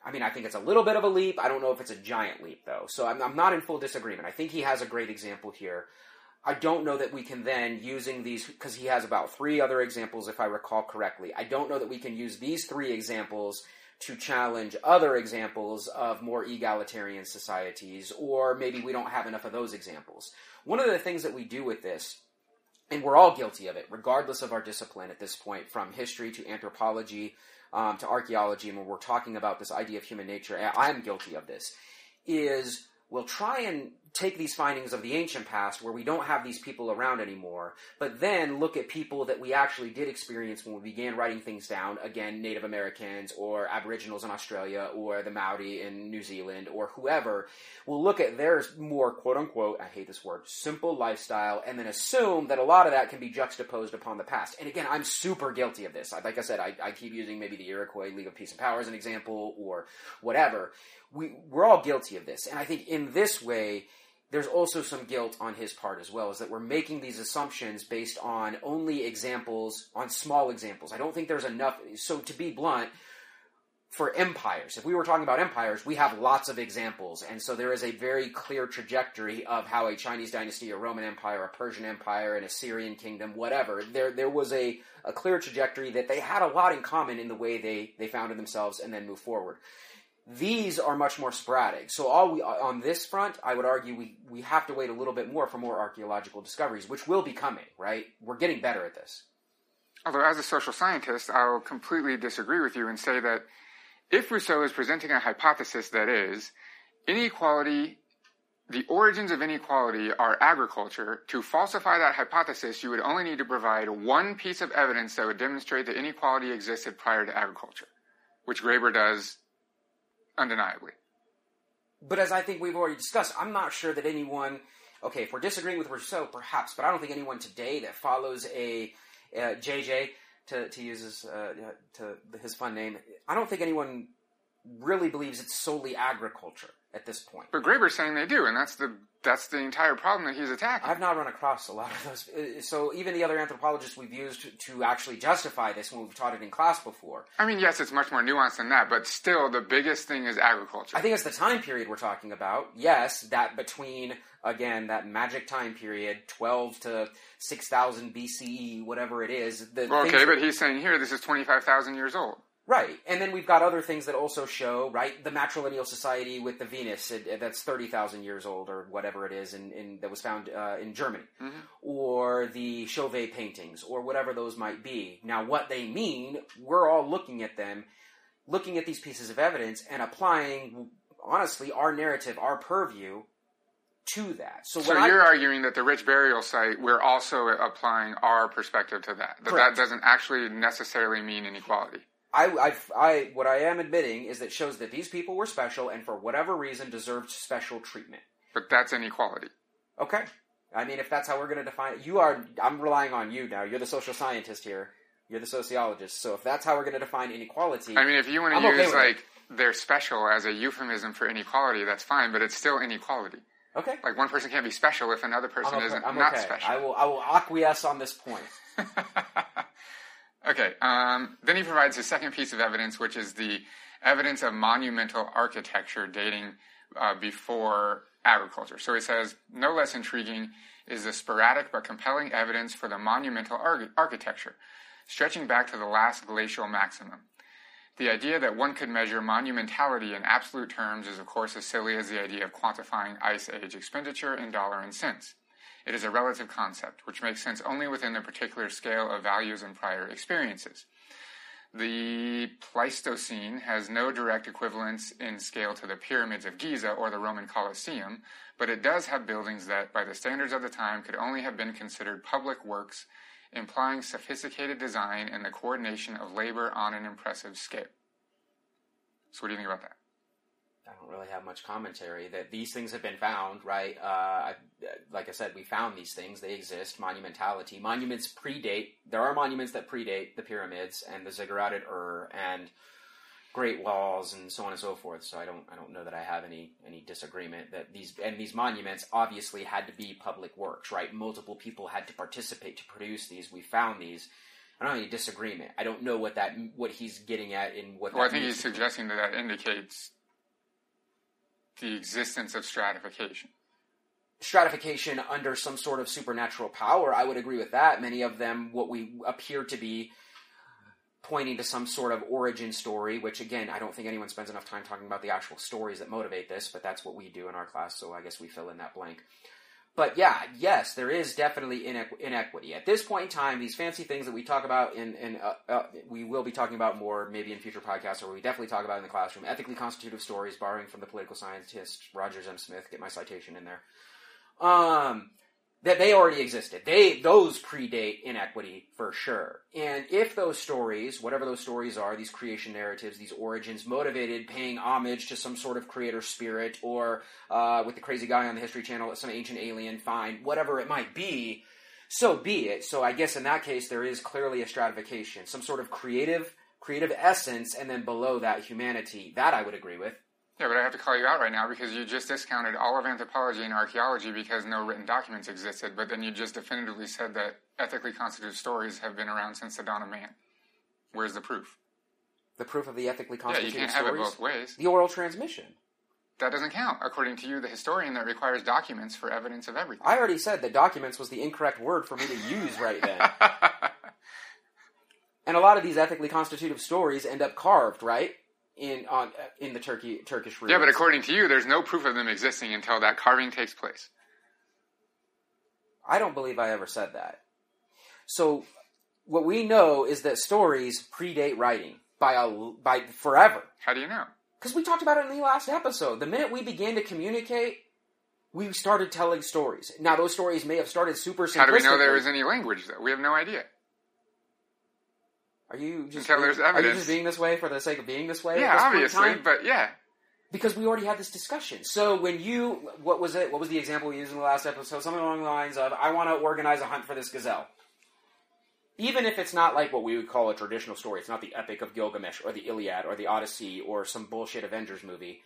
I mean, I think it's a little bit of a leap. I don't know if it's a giant leap though. So I'm, I'm not in full disagreement. I think he has a great example here. I don't know that we can then using these because he has about three other examples if I recall correctly. I don't know that we can use these three examples to challenge other examples of more egalitarian societies, or maybe we don't have enough of those examples. One of the things that we do with this and we're all guilty of it, regardless of our discipline at this point, from history to anthropology um, to archaeology. And when we're talking about this idea of human nature, I'm guilty of this. Is we'll try and take these findings of the ancient past where we don't have these people around anymore, but then look at people that we actually did experience when we began writing things down. Again, Native Americans or Aboriginals in Australia or the Maori in New Zealand or whoever. We'll look at their more quote unquote, I hate this word, simple lifestyle and then assume that a lot of that can be juxtaposed upon the past. And again, I'm super guilty of this. Like I said, I, I keep using maybe the Iroquois League of Peace and Power as an example or whatever. We, we're all guilty of this. And I think in this way, there's also some guilt on his part as well, is that we're making these assumptions based on only examples, on small examples. I don't think there's enough. So, to be blunt, for empires, if we were talking about empires, we have lots of examples. And so there is a very clear trajectory of how a Chinese dynasty, a Roman Empire, a Persian Empire, an Assyrian kingdom, whatever, there, there was a, a clear trajectory that they had a lot in common in the way they, they founded themselves and then moved forward. These are much more sporadic. So all we on this front, I would argue we, we have to wait a little bit more for more archaeological discoveries, which will be coming, right? We're getting better at this. Although as a social scientist, I'll completely disagree with you and say that if Rousseau is presenting a hypothesis that is inequality the origins of inequality are agriculture. To falsify that hypothesis, you would only need to provide one piece of evidence that would demonstrate that inequality existed prior to agriculture, which Graeber does undeniably. But as I think we've already discussed, I'm not sure that anyone, okay, if we're disagreeing with Rousseau, perhaps, but I don't think anyone today that follows a uh, JJ, to, to use his, uh, to his fun name, I don't think anyone really believes it's solely agriculture at this point. But Graeber's saying they do, and that's the that's the entire problem that he's attacking. I've not run across a lot of those. Uh, so even the other anthropologists we've used to actually justify this when we've taught it in class before. I mean, yes, it's much more nuanced than that, but still, the biggest thing is agriculture. I think it's the time period we're talking about. Yes, that between again that magic time period, twelve to six thousand BCE, whatever it is. Okay, but he's saying here this is twenty five thousand years old. Right, and then we've got other things that also show right the matrilineal society with the Venus it, that's thirty thousand years old or whatever it is, in, in that was found uh, in Germany, mm-hmm. or the Chauvet paintings or whatever those might be. Now, what they mean, we're all looking at them, looking at these pieces of evidence and applying, honestly, our narrative, our purview to that. So, so you're I, arguing that the rich burial site, we're also applying our perspective to that. That correct. that doesn't actually necessarily mean inequality. I, I, I, what I am admitting is that shows that these people were special and for whatever reason deserved special treatment. But that's inequality. Okay. I mean, if that's how we're going to define it, you are. I'm relying on you now. You're the social scientist here. You're the sociologist. So if that's how we're going to define inequality, I mean, if you want to use okay like it. they're special as a euphemism for inequality, that's fine. But it's still inequality. Okay. Like one person can't be special if another person okay. isn't I'm not special. I will. I will acquiesce on this point. Okay, um, then he provides his second piece of evidence, which is the evidence of monumental architecture dating uh, before agriculture. So he says, no less intriguing is the sporadic but compelling evidence for the monumental ar- architecture, stretching back to the last glacial maximum. The idea that one could measure monumentality in absolute terms is, of course, as silly as the idea of quantifying ice age expenditure in dollar and cents. It is a relative concept, which makes sense only within the particular scale of values and prior experiences. The Pleistocene has no direct equivalence in scale to the pyramids of Giza or the Roman Colosseum, but it does have buildings that, by the standards of the time, could only have been considered public works, implying sophisticated design and the coordination of labor on an impressive scale. So, what do you think about that? I don't really have much commentary that these things have been found, right? Uh, like I said, we found these things; they exist. Monumentality, monuments predate. There are monuments that predate the pyramids and the ziggurat at Ur and Great Walls and so on and so forth. So I don't, I don't know that I have any any disagreement that these and these monuments obviously had to be public works, right? Multiple people had to participate to produce these. We found these. I don't have any disagreement. I don't know what that what he's getting at in what. Well, I think he's suggesting that that indicates the existence of stratification. Stratification under some sort of supernatural power, I would agree with that. Many of them, what we appear to be pointing to some sort of origin story, which again, I don't think anyone spends enough time talking about the actual stories that motivate this, but that's what we do in our class, so I guess we fill in that blank. But yeah, yes, there is definitely inequ- inequity at this point in time. These fancy things that we talk about in, in uh, uh, we will be talking about more maybe in future podcasts, or we definitely talk about in the classroom. Ethically constitutive stories, borrowing from the political scientist Rogers M. Smith. Get my citation in there. Um, that they already existed. They those predate inequity for sure. And if those stories, whatever those stories are, these creation narratives, these origins, motivated paying homage to some sort of creator spirit, or uh, with the crazy guy on the History Channel, some ancient alien, fine, whatever it might be, so be it. So I guess in that case, there is clearly a stratification, some sort of creative creative essence, and then below that humanity. That I would agree with. Yeah, but I have to call you out right now because you just discounted all of anthropology and archaeology because no written documents existed, but then you just definitively said that ethically constituted stories have been around since the dawn of man. Where's the proof? The proof of the ethically Yeah, constituted you can't have it stories. both ways. The oral transmission. That doesn't count. According to you, the historian, that requires documents for evidence of everything. I already said that documents was the incorrect word for me to use right then. and a lot of these ethically constitutive stories end up carved, right? In on uh, in the Turkey Turkish ruins. yeah, but according to you, there's no proof of them existing until that carving takes place. I don't believe I ever said that. So what we know is that stories predate writing by a by forever. How do you know? Because we talked about it in the last episode. The minute we began to communicate, we started telling stories. Now those stories may have started super. How do we know there was any language, though? We have no idea. Are you just Until being, there's Are you just being this way for the sake of being this way? Yeah, this obviously, but yeah. because we already had this discussion. So when you, what was it? What was the example we used in the last episode? Something along the lines of, "I want to organize a hunt for this gazelle." Even if it's not like what we would call a traditional story, it's not the Epic of Gilgamesh or the Iliad or the Odyssey or some bullshit Avengers movie.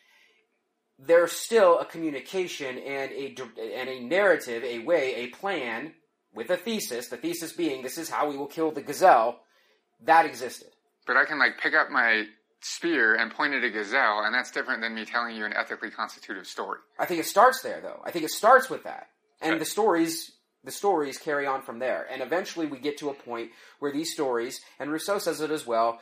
There's still a communication and a and a narrative, a way, a plan with a thesis. The thesis being, this is how we will kill the gazelle. That existed. But I can like pick up my spear and point it at a gazelle, and that's different than me telling you an ethically constitutive story. I think it starts there, though. I think it starts with that, and the stories, the stories carry on from there, and eventually we get to a point where these stories, and Rousseau says it as well,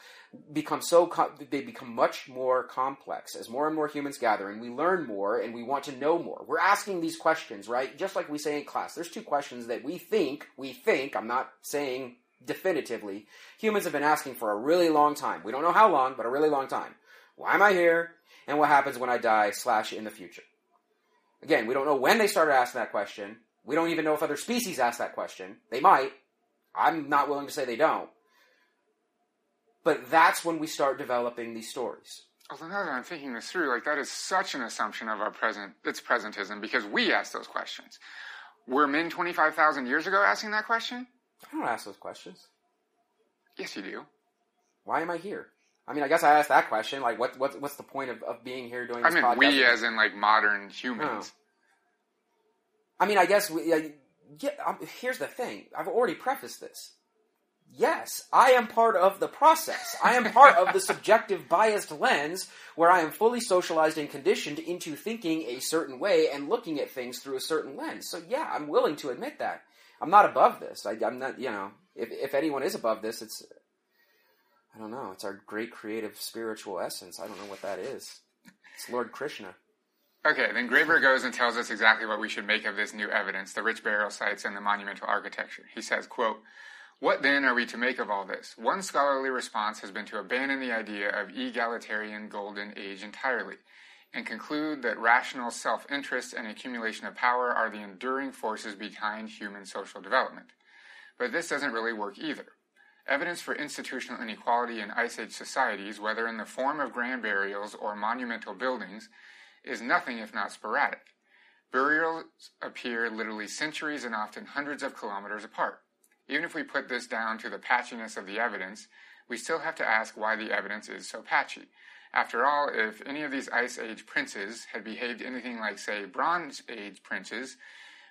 become so they become much more complex as more and more humans gather, and we learn more, and we want to know more. We're asking these questions, right? Just like we say in class. There's two questions that we think we think. I'm not saying definitively. Humans have been asking for a really long time. We don't know how long, but a really long time. Why am I here? And what happens when I die? Slash in the future. Again, we don't know when they started asking that question. We don't even know if other species ask that question. They might. I'm not willing to say they don't. But that's when we start developing these stories. Although now that I'm thinking this through, like that is such an assumption of our present, it's presentism because we ask those questions. Were men 25,000 years ago asking that question? I don't ask those questions. Yes, you do. Why am I here? I mean, I guess I asked that question. Like, what, what what's the point of, of being here doing this? I mean, podcast? we as in like modern humans. I mean, I guess we. Uh, yeah, um, here's the thing. I've already prefaced this. Yes, I am part of the process. I am part of the subjective biased lens where I am fully socialized and conditioned into thinking a certain way and looking at things through a certain lens. So yeah, I'm willing to admit that. I'm not above this. I, I'm not, you know, if, if anyone is above this, it's, I don't know, it's our great creative spiritual essence. I don't know what that is. It's Lord Krishna. Okay, then Graeber goes and tells us exactly what we should make of this new evidence, the rich burial sites and the monumental architecture. He says, quote, What then are we to make of all this? One scholarly response has been to abandon the idea of egalitarian golden age entirely and conclude that rational self-interest and accumulation of power are the enduring forces behind human social development. But this doesn't really work either. Evidence for institutional inequality in Ice Age societies, whether in the form of grand burials or monumental buildings, is nothing if not sporadic. Burials appear literally centuries and often hundreds of kilometers apart. Even if we put this down to the patchiness of the evidence, we still have to ask why the evidence is so patchy. After all, if any of these Ice Age princes had behaved anything like, say, Bronze Age princes,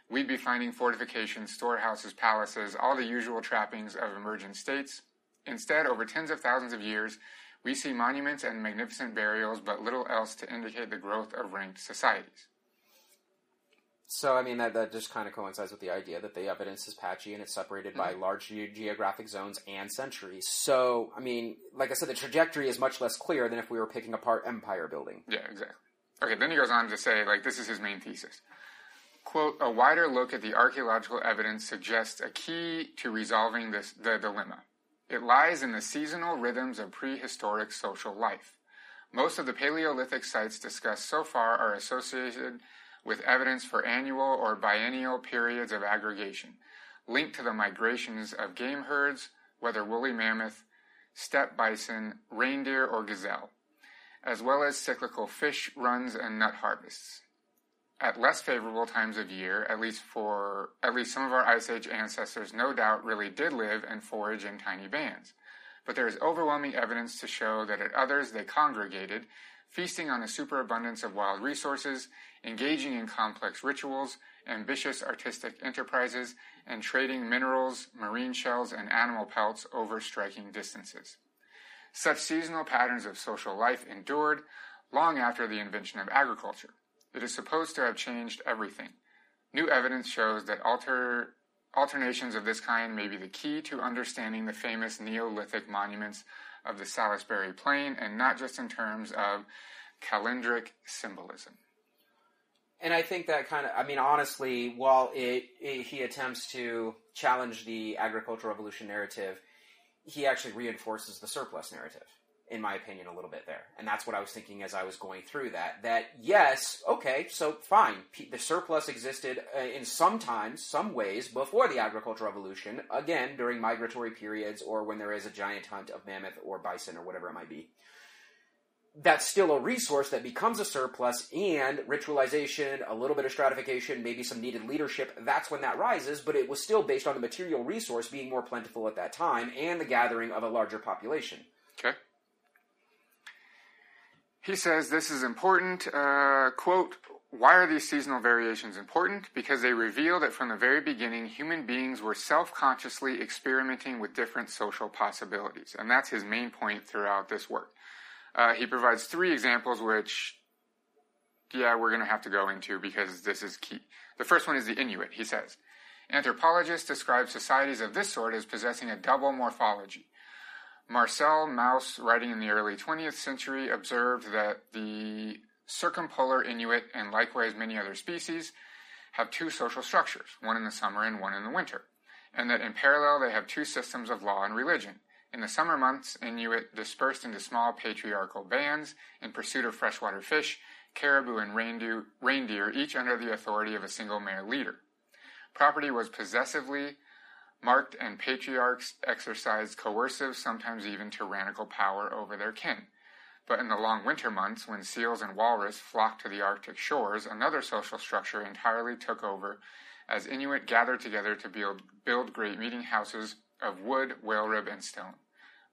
we'd be finding fortifications, storehouses, palaces, all the usual trappings of emergent states. Instead, over tens of thousands of years, we see monuments and magnificent burials, but little else to indicate the growth of ranked societies. So, I mean, that, that just kind of coincides with the idea that the evidence is patchy and it's separated by mm-hmm. large ge- geographic zones and centuries. So, I mean, like I said, the trajectory is much less clear than if we were picking apart empire building. Yeah, exactly. Okay, then he goes on to say, like, this is his main thesis. Quote, a wider look at the archaeological evidence suggests a key to resolving this, the dilemma. It lies in the seasonal rhythms of prehistoric social life. Most of the Paleolithic sites discussed so far are associated with evidence for annual or biennial periods of aggregation, linked to the migrations of game herds, whether woolly mammoth, steppe bison, reindeer, or gazelle, as well as cyclical fish runs and nut harvests. At less favorable times of year, at least for at least some of our Ice Age ancestors no doubt really did live and forage in tiny bands. But there is overwhelming evidence to show that at others they congregated, feasting on a superabundance of wild resources, engaging in complex rituals, ambitious artistic enterprises, and trading minerals, marine shells, and animal pelts over striking distances. Such seasonal patterns of social life endured long after the invention of agriculture. It is supposed to have changed everything. New evidence shows that alter, alternations of this kind may be the key to understanding the famous Neolithic monuments of the Salisbury Plain, and not just in terms of calendric symbolism. And I think that kind of, I mean, honestly, while it, it, he attempts to challenge the agricultural revolution narrative, he actually reinforces the surplus narrative, in my opinion, a little bit there. And that's what I was thinking as I was going through that. That, yes, okay, so fine. The surplus existed uh, in sometimes, some ways, before the agricultural revolution, again, during migratory periods or when there is a giant hunt of mammoth or bison or whatever it might be that's still a resource that becomes a surplus and ritualization, a little bit of stratification, maybe some needed leadership. That's when that rises, but it was still based on the material resource being more plentiful at that time and the gathering of a larger population. Okay. He says this is important. Uh, quote, why are these seasonal variations important? Because they reveal that from the very beginning, human beings were self consciously experimenting with different social possibilities. And that's his main point throughout this work. Uh, he provides three examples, which, yeah, we're going to have to go into because this is key. The first one is the Inuit, he says. Anthropologists describe societies of this sort as possessing a double morphology. Marcel Mauss, writing in the early 20th century, observed that the circumpolar Inuit and likewise many other species have two social structures, one in the summer and one in the winter, and that in parallel they have two systems of law and religion. In the summer months, Inuit dispersed into small patriarchal bands in pursuit of freshwater fish, caribou, and reindeer, reindeer, each under the authority of a single male leader. Property was possessively marked, and patriarchs exercised coercive, sometimes even tyrannical power over their kin. But in the long winter months, when seals and walrus flocked to the Arctic shores, another social structure entirely took over as Inuit gathered together to build, build great meeting houses of wood, whale rib, and stone.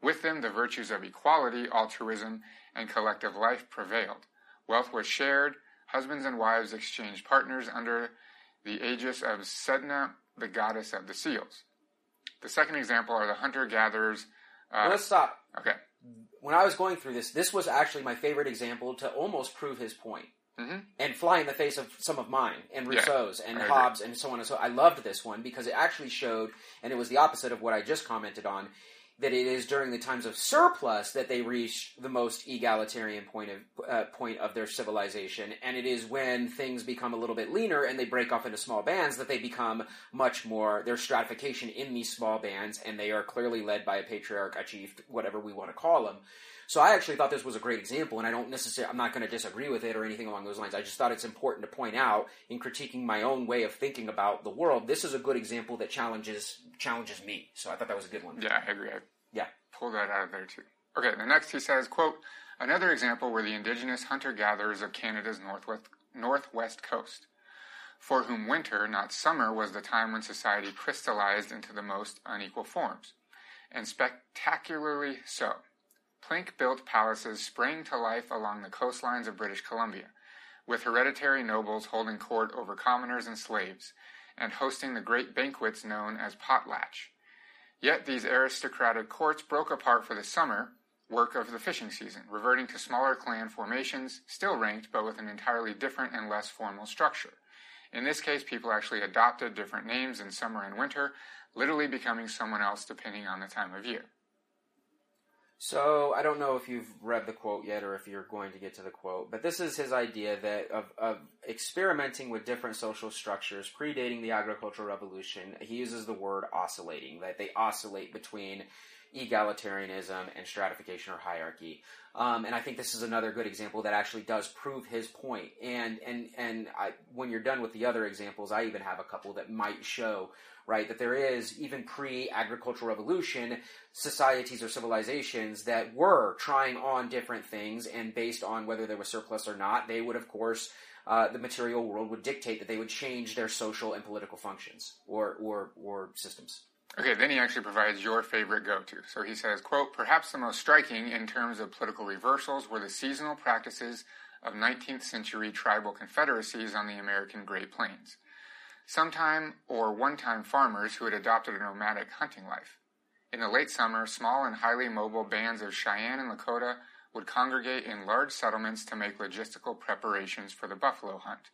With them, the virtues of equality, altruism, and collective life prevailed. Wealth was shared, husbands and wives exchanged partners under the aegis of Sedna, the goddess of the seals. The second example are the hunter gatherers. Uh, Let's stop. Okay. When I was going through this, this was actually my favorite example to almost prove his point. Mm-hmm. and fly in the face of some of mine and Rousseau's yeah, and Hobbes and so on and so. I loved this one because it actually showed, and it was the opposite of what I just commented on, that it is during the times of surplus that they reach the most egalitarian point of uh, point of their civilization, and it is when things become a little bit leaner and they break off into small bands that they become much more their stratification in these small bands, and they are clearly led by a patriarch, a chief, whatever we want to call them. So I actually thought this was a great example, and I don't necessarily, I'm not going to disagree with it or anything along those lines. I just thought it's important to point out in critiquing my own way of thinking about the world. This is a good example that challenges challenges me. So I thought that was a good one. Yeah, I agree. I yeah, pull that out of there too. Okay, the next he says, quote, another example were the indigenous hunter-gatherers of Canada's northwest northwest coast, for whom winter, not summer, was the time when society crystallized into the most unequal forms, and spectacularly so. Plink built palaces sprang to life along the coastlines of British Columbia, with hereditary nobles holding court over commoners and slaves, and hosting the great banquets known as potlatch. Yet these aristocratic courts broke apart for the summer work of the fishing season, reverting to smaller clan formations, still ranked but with an entirely different and less formal structure. In this case, people actually adopted different names in summer and winter, literally becoming someone else depending on the time of year. So I don't know if you've read the quote yet or if you're going to get to the quote, but this is his idea that of, of experimenting with different social structures predating the agricultural revolution. He uses the word oscillating, that they oscillate between egalitarianism and stratification or hierarchy. Um, and I think this is another good example that actually does prove his point. And and and I, when you're done with the other examples, I even have a couple that might show right that there is even pre-agricultural revolution societies or civilizations that were trying on different things, and based on whether there was surplus or not, they would of course. Uh, the material world would dictate that they would change their social and political functions or, or, or systems. Okay, then he actually provides your favorite go-to. So he says, quote, perhaps the most striking in terms of political reversals were the seasonal practices of 19th century tribal confederacies on the American Great Plains. Sometime or one-time farmers who had adopted a nomadic hunting life. In the late summer, small and highly mobile bands of Cheyenne and Lakota would congregate in large settlements to make logistical preparations for the buffalo hunt.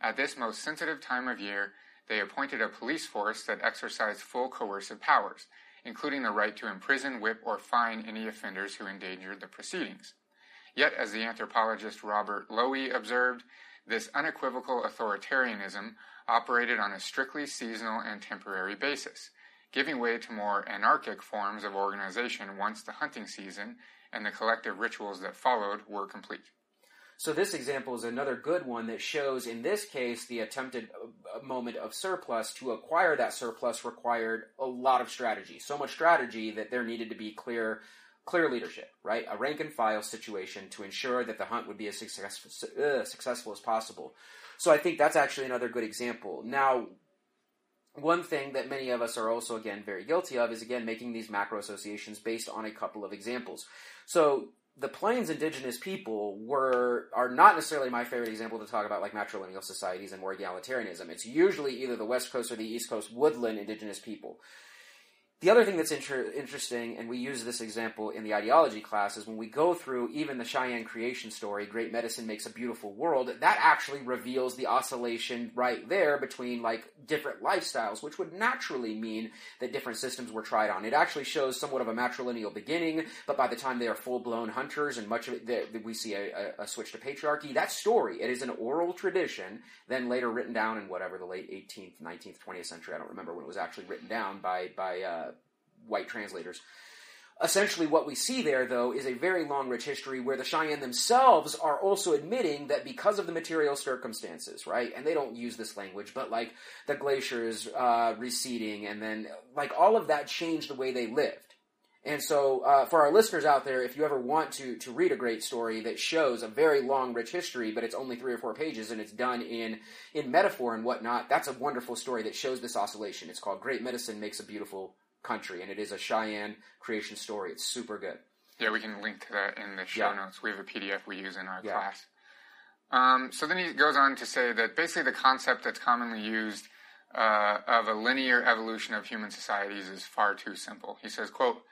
At this most sensitive time of year, they appointed a police force that exercised full coercive powers, including the right to imprison, whip, or fine any offenders who endangered the proceedings. Yet, as the anthropologist Robert Lowie observed, this unequivocal authoritarianism operated on a strictly seasonal and temporary basis, giving way to more anarchic forms of organization once the hunting season and the collective rituals that followed were complete. So this example is another good one that shows, in this case, the attempted uh, moment of surplus. To acquire that surplus required a lot of strategy. So much strategy that there needed to be clear, clear leadership, right? A rank and file situation to ensure that the hunt would be as successful, uh, successful as possible. So I think that's actually another good example. Now, one thing that many of us are also again very guilty of is again making these macro associations based on a couple of examples. So the plains indigenous people were are not necessarily my favorite example to talk about like matrilineal societies and more egalitarianism. It's usually either the west coast or the east coast woodland indigenous people. The other thing that's inter- interesting, and we use this example in the ideology class, is when we go through even the Cheyenne creation story, Great Medicine Makes a Beautiful World, that actually reveals the oscillation right there between like different lifestyles, which would naturally mean that different systems were tried on. It actually shows somewhat of a matrilineal beginning, but by the time they are full blown hunters, and much of it, the, we see a, a, a switch to patriarchy. That story, it is an oral tradition, then later written down in whatever the late 18th, 19th, 20th century. I don't remember when it was actually written down by by. Uh, white translators. Essentially, what we see there, though, is a very long, rich history where the Cheyenne themselves are also admitting that because of the material circumstances, right? And they don't use this language, but like the glaciers uh, receding, and then like all of that changed the way they lived. And so, uh, for our listeners out there, if you ever want to to read a great story that shows a very long, rich history, but it's only three or four pages and it's done in in metaphor and whatnot, that's a wonderful story that shows this oscillation. It's called "Great Medicine Makes a Beautiful country, and it is a Cheyenne creation story. It's super good. Yeah, we can link to that in the show yeah. notes. We have a PDF we use in our yeah. class. Um, so then he goes on to say that basically the concept that's commonly used uh, of a linear evolution of human societies is far too simple. He says, quote,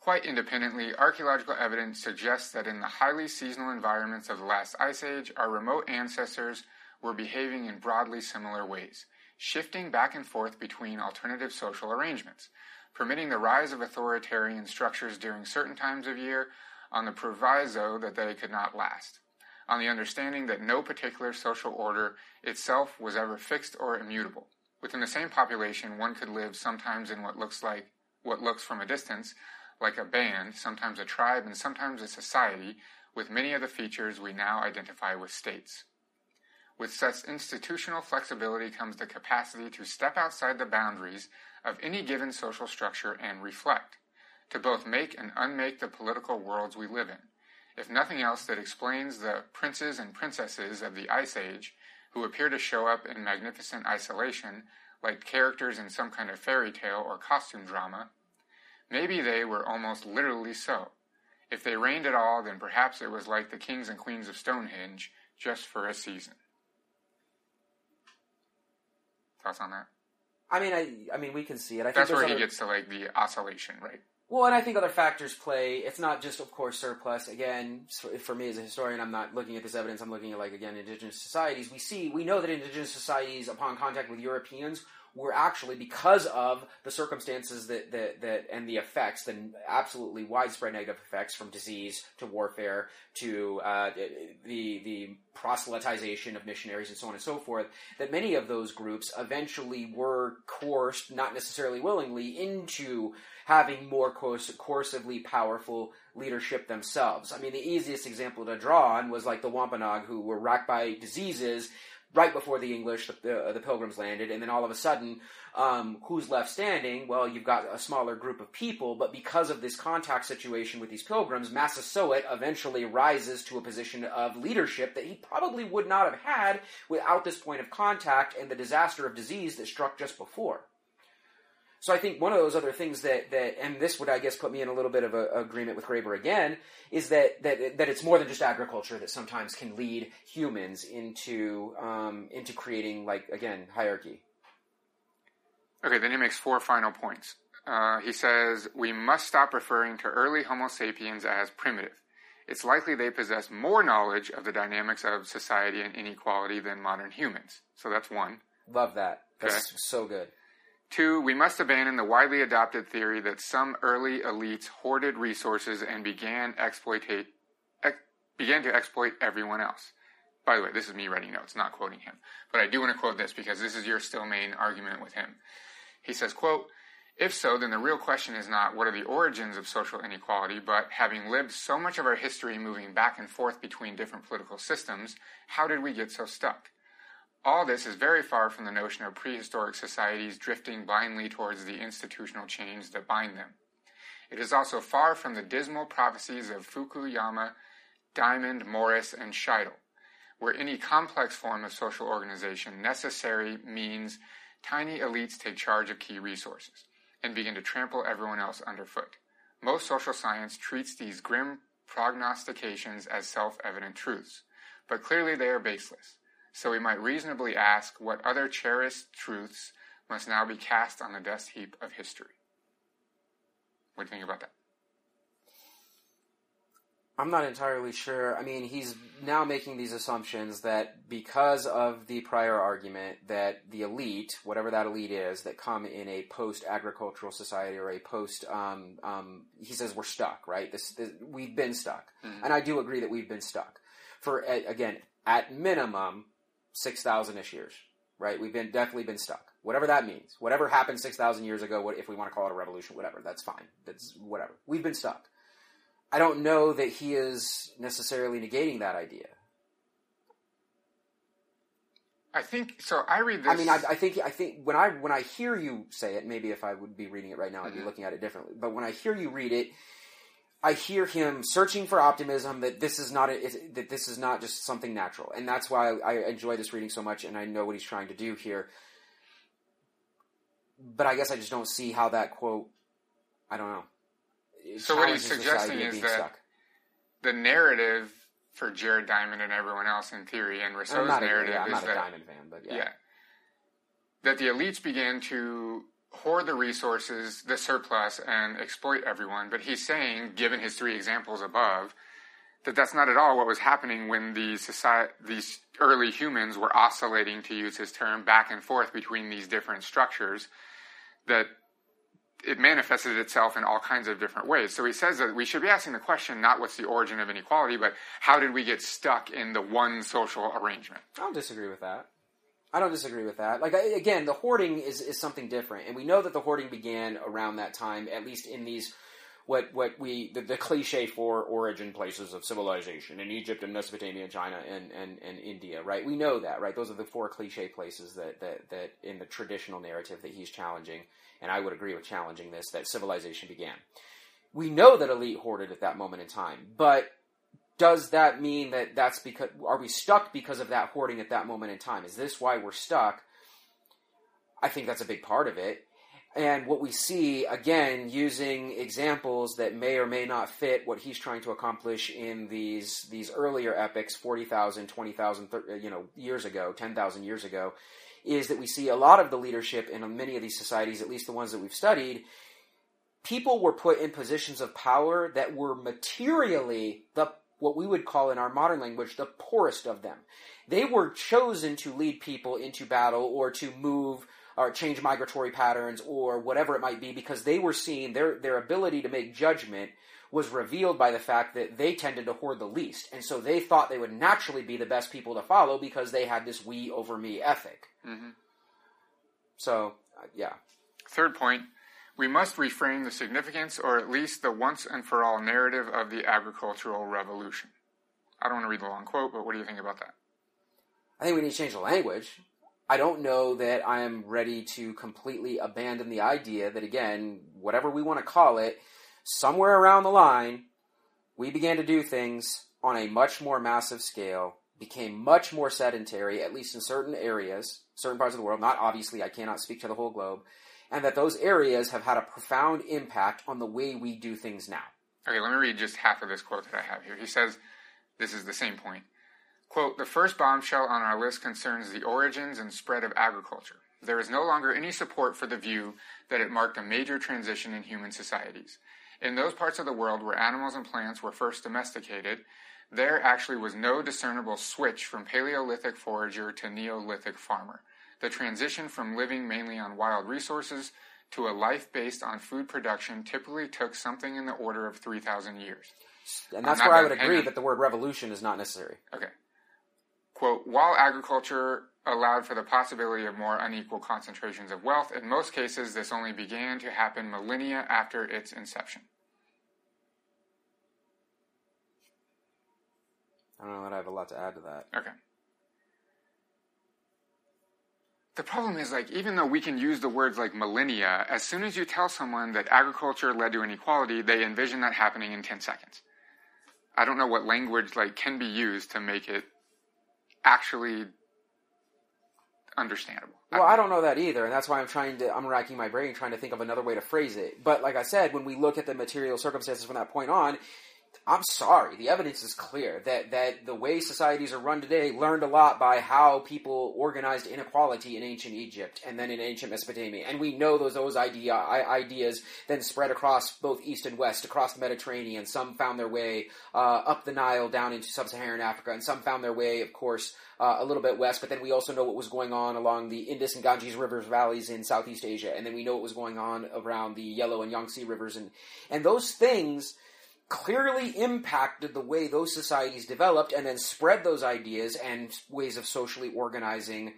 Quite independently, archaeological evidence suggests that in the highly seasonal environments of the last ice age, our remote ancestors were behaving in broadly similar ways, shifting back and forth between alternative social arrangements permitting the rise of authoritarian structures during certain times of year on the proviso that they could not last, on the understanding that no particular social order itself was ever fixed or immutable. Within the same population, one could live sometimes in what looks like what looks from a distance like a band, sometimes a tribe, and sometimes a society, with many of the features we now identify with states. With such institutional flexibility comes the capacity to step outside the boundaries of any given social structure and reflect, to both make and unmake the political worlds we live in. If nothing else, that explains the princes and princesses of the Ice Age who appear to show up in magnificent isolation like characters in some kind of fairy tale or costume drama. Maybe they were almost literally so. If they reigned at all, then perhaps it was like the kings and queens of Stonehenge, just for a season. Thoughts on that? I mean, I, I mean, we can see it. I That's think where other, he gets to like the oscillation, right? Well, and I think other factors play. It's not just, of course, surplus. Again, for me as a historian, I'm not looking at this evidence. I'm looking at like again indigenous societies. We see, we know that indigenous societies, upon contact with Europeans, were actually because of the circumstances that, that, that and the effects, the absolutely widespread negative effects from disease to warfare to uh, the the proselytization of missionaries and so on and so forth. That many of those groups eventually were coerced, not necessarily willingly, into having more coercively powerful leadership themselves. I mean, the easiest example to draw on was like the Wampanoag, who were racked by diseases right before the English, the, the Pilgrims landed, and then all of a sudden, um, who's left standing? Well, you've got a smaller group of people, but because of this contact situation with these Pilgrims, Massasoit eventually rises to a position of leadership that he probably would not have had without this point of contact and the disaster of disease that struck just before. So I think one of those other things that, that and this would I guess put me in a little bit of a, agreement with Graeber again is that, that that it's more than just agriculture that sometimes can lead humans into um, into creating like again hierarchy. Okay, then he makes four final points. Uh, he says we must stop referring to early Homo sapiens as primitive. It's likely they possess more knowledge of the dynamics of society and inequality than modern humans. So that's one. Love that. That's okay. so good. Two, we must abandon the widely adopted theory that some early elites hoarded resources and began exploitate ex, began to exploit everyone else. By the way, this is me writing notes, not quoting him. But I do want to quote this because this is your still main argument with him. He says, quote, if so, then the real question is not what are the origins of social inequality, but having lived so much of our history moving back and forth between different political systems, how did we get so stuck? All this is very far from the notion of prehistoric societies drifting blindly towards the institutional chains that bind them. It is also far from the dismal prophecies of Fukuyama, Diamond, Morris, and Scheidel, where any complex form of social organization necessary means tiny elites take charge of key resources and begin to trample everyone else underfoot. Most social science treats these grim prognostications as self evident truths, but clearly they are baseless. So we might reasonably ask what other cherished truths must now be cast on the dust heap of history. What do you think about that? I'm not entirely sure. I mean, he's now making these assumptions that because of the prior argument that the elite, whatever that elite is, that come in a post-agricultural society or a post, um, um, he says we're stuck, right? This, this we've been stuck, mm-hmm. and I do agree that we've been stuck for again at minimum 6,000 ish years, right? We've been definitely been stuck. Whatever that means. Whatever happened 6,000 years ago, what, if we want to call it a revolution, whatever, that's fine. That's whatever. We've been stuck. I don't know that he is necessarily negating that idea. I think so. I read this. I mean, I, I, think I think when I when I hear you say it, maybe if I would be reading it right now, I'd be mm-hmm. looking at it differently. But when I hear you read it, I hear him searching for optimism that this is not a, that this is not just something natural, and that's why I enjoy this reading so much, and I know what he's trying to do here. But I guess I just don't see how that quote. I don't know. So what he's suggesting is that stuck. the narrative for Jared Diamond and everyone else in theory, and Rousseau's narrative a, yeah, is that Diamond fan, but yeah. yeah, that the elites began to hoard the resources, the surplus, and exploit everyone. But he's saying, given his three examples above, that that's not at all what was happening when these society, these early humans were oscillating, to use his term, back and forth between these different structures. That it manifested itself in all kinds of different ways. So he says that we should be asking the question not what's the origin of inequality, but how did we get stuck in the one social arrangement? I don't disagree with that. I don't disagree with that. Like again, the hoarding is, is something different, and we know that the hoarding began around that time, at least in these what what we the, the cliche for origin places of civilization in Egypt and Mesopotamia, China and, and, and India, right? We know that, right? Those are the four cliche places that, that that in the traditional narrative that he's challenging, and I would agree with challenging this that civilization began. We know that elite hoarded at that moment in time, but does that mean that that's because are we stuck because of that hoarding at that moment in time? Is this why we're stuck? I think that's a big part of it. And what we see again, using examples that may or may not fit what he's trying to accomplish in these these earlier epics, 40,000, 20,000, you know, years ago, 10,000 years ago, is that we see a lot of the leadership in many of these societies, at least the ones that we've studied, people were put in positions of power that were materially the what we would call in our modern language the poorest of them. They were chosen to lead people into battle or to move or change migratory patterns or whatever it might be because they were seen their their ability to make judgment was revealed by the fact that they tended to hoard the least. And so they thought they would naturally be the best people to follow because they had this we over me ethic. Hmm so uh, yeah. Third point, we must reframe the significance or at least the once and for all narrative of the agricultural revolution. I don't want to read the long quote, but what do you think about that? I think we need to change the language. I don't know that I am ready to completely abandon the idea that, again, whatever we want to call it, somewhere around the line, we began to do things on a much more massive scale, became much more sedentary, at least in certain areas, certain parts of the world. Not obviously, I cannot speak to the whole globe. And that those areas have had a profound impact on the way we do things now. Okay, let me read just half of this quote that I have here. He says, this is the same point. Quote, the first bombshell on our list concerns the origins and spread of agriculture. There is no longer any support for the view that it marked a major transition in human societies. In those parts of the world where animals and plants were first domesticated, there actually was no discernible switch from Paleolithic forager to Neolithic farmer. The transition from living mainly on wild resources to a life based on food production typically took something in the order of 3,000 years. And that's where I would agree that the word revolution is not necessary. Okay. Quote, while agriculture allowed for the possibility of more unequal concentrations of wealth, in most cases this only began to happen millennia after its inception. I don't know that I have a lot to add to that. Okay. The problem is, like, even though we can use the words like millennia, as soon as you tell someone that agriculture led to inequality, they envision that happening in 10 seconds. I don't know what language, like, can be used to make it actually understandable. Well, I don't know that either, and that's why I'm trying to. I'm racking my brain trying to think of another way to phrase it. But like I said, when we look at the material circumstances from that point on, I'm sorry. The evidence is clear that that the way societies are run today learned a lot by how people organized inequality in ancient Egypt and then in ancient Mesopotamia, and we know those those idea ideas then spread across both east and west, across the Mediterranean. Some found their way uh, up the Nile down into sub-Saharan Africa, and some found their way, of course, uh, a little bit west. But then we also know what was going on along the Indus and Ganges rivers valleys in Southeast Asia, and then we know what was going on around the Yellow and Yangtze rivers, and and those things clearly impacted the way those societies developed and then spread those ideas and ways of socially organizing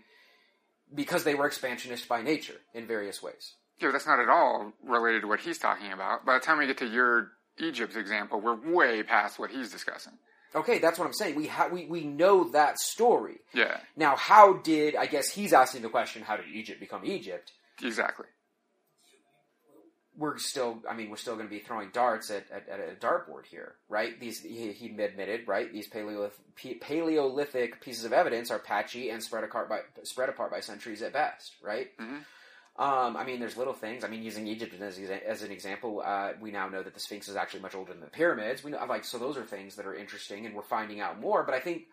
because they were expansionist by nature in various ways. Yeah, that's not at all related to what he's talking about. By the time we get to your Egypt example, we're way past what he's discussing. Okay, that's what I'm saying. We ha- we we know that story. Yeah, Now, how did I guess he's asking the question? How did Egypt become Egypt? exactly. We're still, I mean, we're still going to be throwing darts at, at, at a dartboard here, right? These he, he admitted, right? These Paleolithic, Paleolithic pieces of evidence are patchy and spread apart by spread apart by centuries at best, right? Mhm. Um, I mean, there's little things. I mean, using Egypt as, as an example, uh, we now know that the Sphinx is actually much older than the pyramids. We know, like, so those are things that are interesting, and we're finding out more. But I think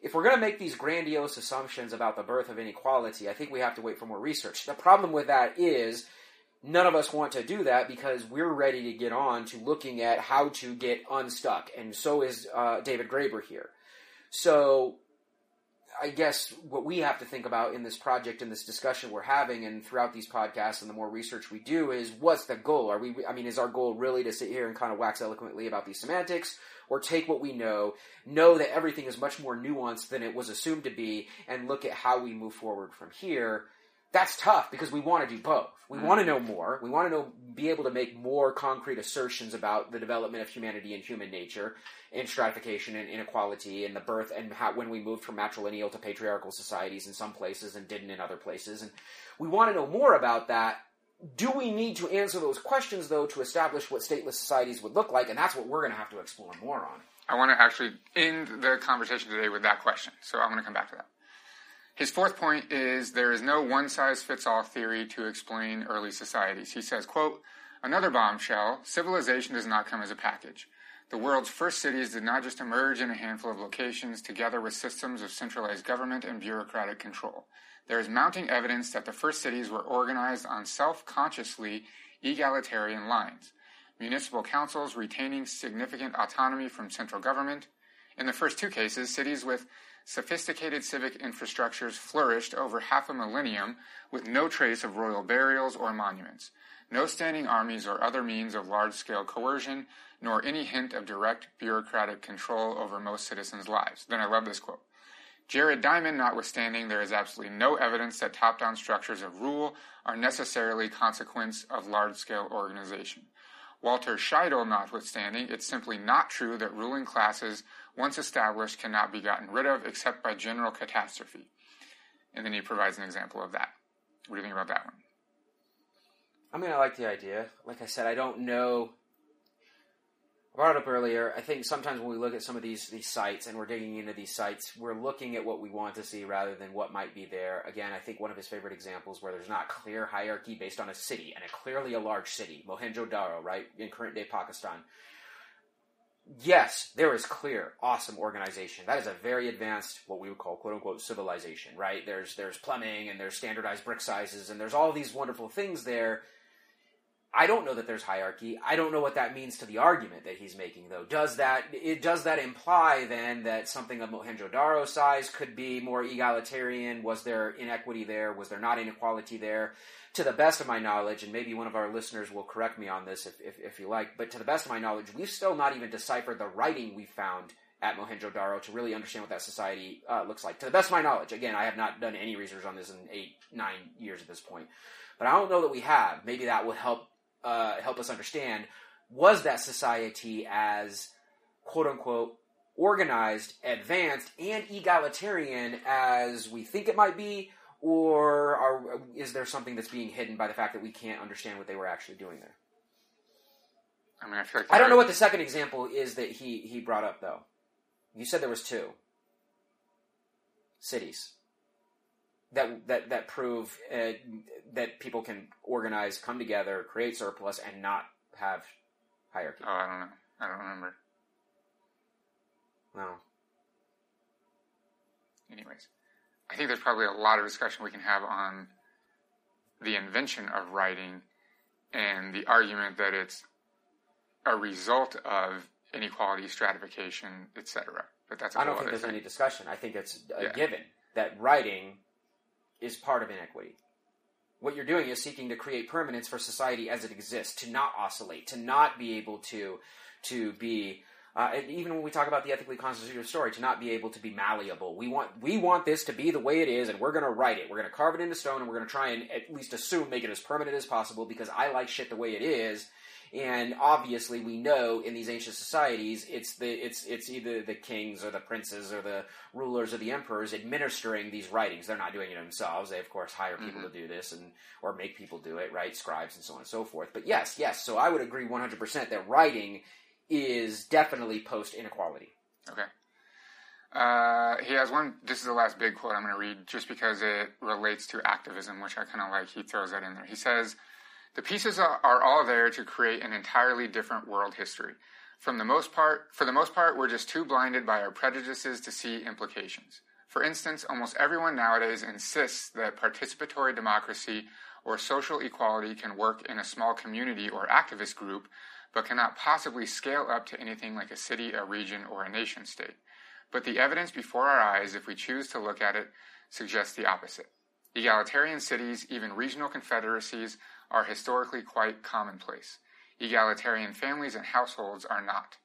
if we're going to make these grandiose assumptions about the birth of inequality, I think we have to wait for more research. The problem with that is none of us want to do that because we're ready to get on to looking at how to get unstuck, and so is uh, David Graeber here. So I guess what we have to think about in this project and this discussion we're having and throughout these podcasts and the more research we do is what's the goal? Are we I mean is our goal really to sit here and kind of wax eloquently about these semantics or take what we know, know that everything is much more nuanced than it was assumed to be and look at how we move forward from here? That's tough because we want to do both. We want to mm-hmm. know more. We want to know be able to make more concrete assertions about the development of humanity and human nature and stratification and inequality and the birth and how when we moved from matrilineal to patriarchal societies in some places and didn't in other places and we want to know more about that do we need to answer those questions though to establish what stateless societies would look like and that's what we're going to have to explore more on I want to actually end the conversation today with that question. So I'm going to come back to that. His fourth point is there is no one size fits all theory to explain early societies. He says, quote, another bombshell, civilization does not come as a package. The world's first cities did not just emerge in a handful of locations together with systems of centralized government and bureaucratic control. There is mounting evidence that the first cities were organized on self-consciously egalitarian lines. Municipal councils retaining significant autonomy from central government. In the first two cases, cities with sophisticated civic infrastructures flourished over half a millennium with no trace of royal burials or monuments, no standing armies or other means of large scale coercion, nor any hint of direct bureaucratic control over most citizens' lives. Then I love this quote. Jared Diamond notwithstanding, there is absolutely no evidence that top down structures of rule are necessarily consequence of large scale organization. Walter Scheidel notwithstanding, it's simply not true that ruling classes, once established, cannot be gotten rid of except by general catastrophe. And then he provides an example of that. What do you think about that one? I mean, I like the idea. Like I said, I don't know I brought it up earlier. I think sometimes when we look at some of these these sites and we're digging into these sites, we're looking at what we want to see rather than what might be there. Again, I think one of his favorite examples where there's not clear hierarchy based on a city and a clearly a large city, Mohenjo-daro, right in current day Pakistan. Yes, there is clear, awesome organization. That is a very advanced, what we would call "quote unquote" civilization, right? There's there's plumbing and there's standardized brick sizes and there's all these wonderful things there I don't know that there's hierarchy. I don't know what that means to the argument that he's making, though. Does that it does that imply then that something of Mohenjo-daro size could be more egalitarian? Was there inequity there? Was there not inequality there? To the best of my knowledge, and maybe one of our listeners will correct me on this if, if, if you like, but to the best of my knowledge, we've still not even deciphered the writing we found at Mohenjo-daro to really understand what that society uh, looks like. To the best of my knowledge, again, I have not done any research on this in eight, nine years at this point, but I don't know that we have. Maybe that would help uh, help us understand was that society as quote unquote organized, advanced, and egalitarian as we think it might be, or are, is there something that's being hidden by the fact that we can't understand what they were actually doing there? I mean, I feel like I don't know what the second example is that he he brought up though. You said there was two cities that that that prove uh, that people can organize, come together, create surplus, and not have hierarchy. Oh, I don't know. I don't remember. No. Anyways, I think there's probably a lot of discussion we can have on the invention of writing and the argument that it's a result of inequality, stratification, etc. But that's a I don't think there's thing. any discussion. I think it's a Yeah. given that writing is part of inequity. What you're doing is seeking to create permanence for society as it exists, to not oscillate, to not be able to to be uh, and even when we talk about the ethically constituted story, to not be able to be malleable. We want we want this to be the way it is, and we're going to write it. We're going to carve it into stone, and we're going to try and at least assume make it as permanent as possible because I like shit the way it is. And obviously, we know in these ancient societies, it's the it's it's either the kings or the princes or the rulers or the emperors administering these writings. They're not doing it themselves. They of course hire people to do this and or make people do it, right? Scribes and so on and so forth. But yes, yes. So I would agree one hundred percent that writing is definitely post inequality. Okay. Uh, he has one. This is the last big quote I'm going to read, just because it relates to activism, which I kind of like. He throws that in there. He says, "The pieces are, are all there to create an entirely different world history. From the most part, for the most part, we're just too blinded by our prejudices to see implications. For instance, almost everyone nowadays insists that participatory democracy or social equality can work in a small community or activist group, but cannot possibly scale up to anything like a city, a region, or a nation state." But the evidence before our eyes, if we choose to look at it, suggests the opposite. Egalitarian cities, even regional confederacies, are historically quite commonplace. Egalitarian families and households are not.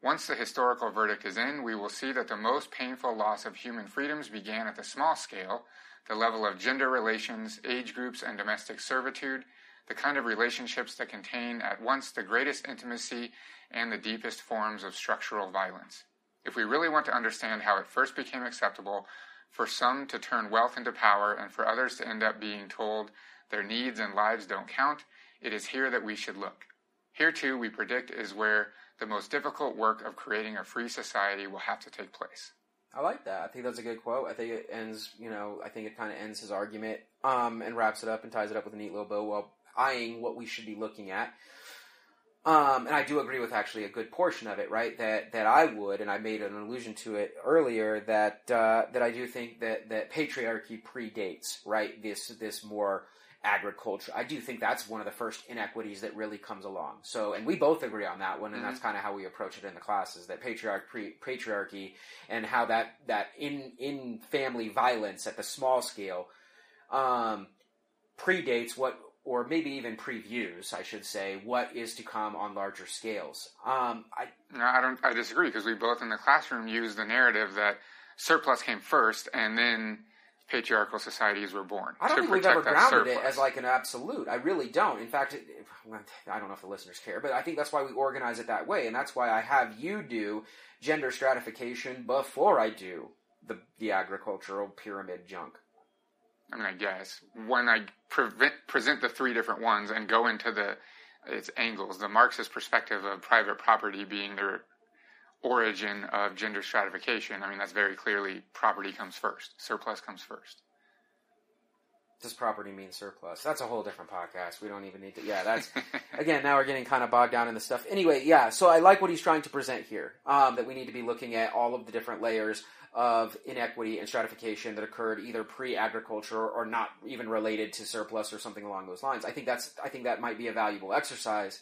Once the historical verdict is in, we will see that the most painful loss of human freedoms began at the small scale, the level of gender relations, age groups, and domestic servitude, the kind of relationships that contain at once the greatest intimacy and the deepest forms of structural violence. If we really want to understand how it first became acceptable for some to turn wealth into power and for others to end up being told their needs and lives don't count, it is here that we should look. Here, too, we predict is where the most difficult work of creating a free society will have to take place. I like that. I think that's a good quote. I think it ends, you know, I think it kind of ends his argument um, and wraps it up and ties it up with a neat little bow while eyeing what we should be looking at. Um, and I do agree with actually a good portion of it, right? That that I would, and I made an allusion to it earlier. That uh, that I do think that that patriarchy predates, right? This this more agriculture. I do think that's one of the first inequities that really comes along. So, and we both agree on that one, and mm-hmm. that's kind of how we approach it in the classes. That patriarch, pre, patriarchy, and how that that in in family violence at the small scale um, predates what, or maybe even previews, I should say, what is to come on larger scales. Um, I no, I don't. I disagree because we both in the classroom use the narrative that surplus came first, and then patriarchal societies were born. I don't think we've ever grounded surplus. it as like an absolute. I really don't. In fact, it, I don't know if the listeners care, but I think that's why we organize it that way, and that's why I have you do gender stratification before I do the the agricultural pyramid junk. I mean, I guess when I prevent, present the three different ones and go into the Engels, the Marxist perspective of private property being the origin of gender stratification, I mean, that's very clearly property comes first, surplus comes first. Does property mean surplus? That's a whole different podcast. We don't even need to. Yeah, that's again. Now we're getting kind of bogged down in the stuff. Anyway, yeah. So I like what he's trying to present here. Um, that we need to be looking at all of the different layers of inequity and stratification that occurred either pre-agriculture or not even related to surplus or something along those lines. I think that's. I think that might be a valuable exercise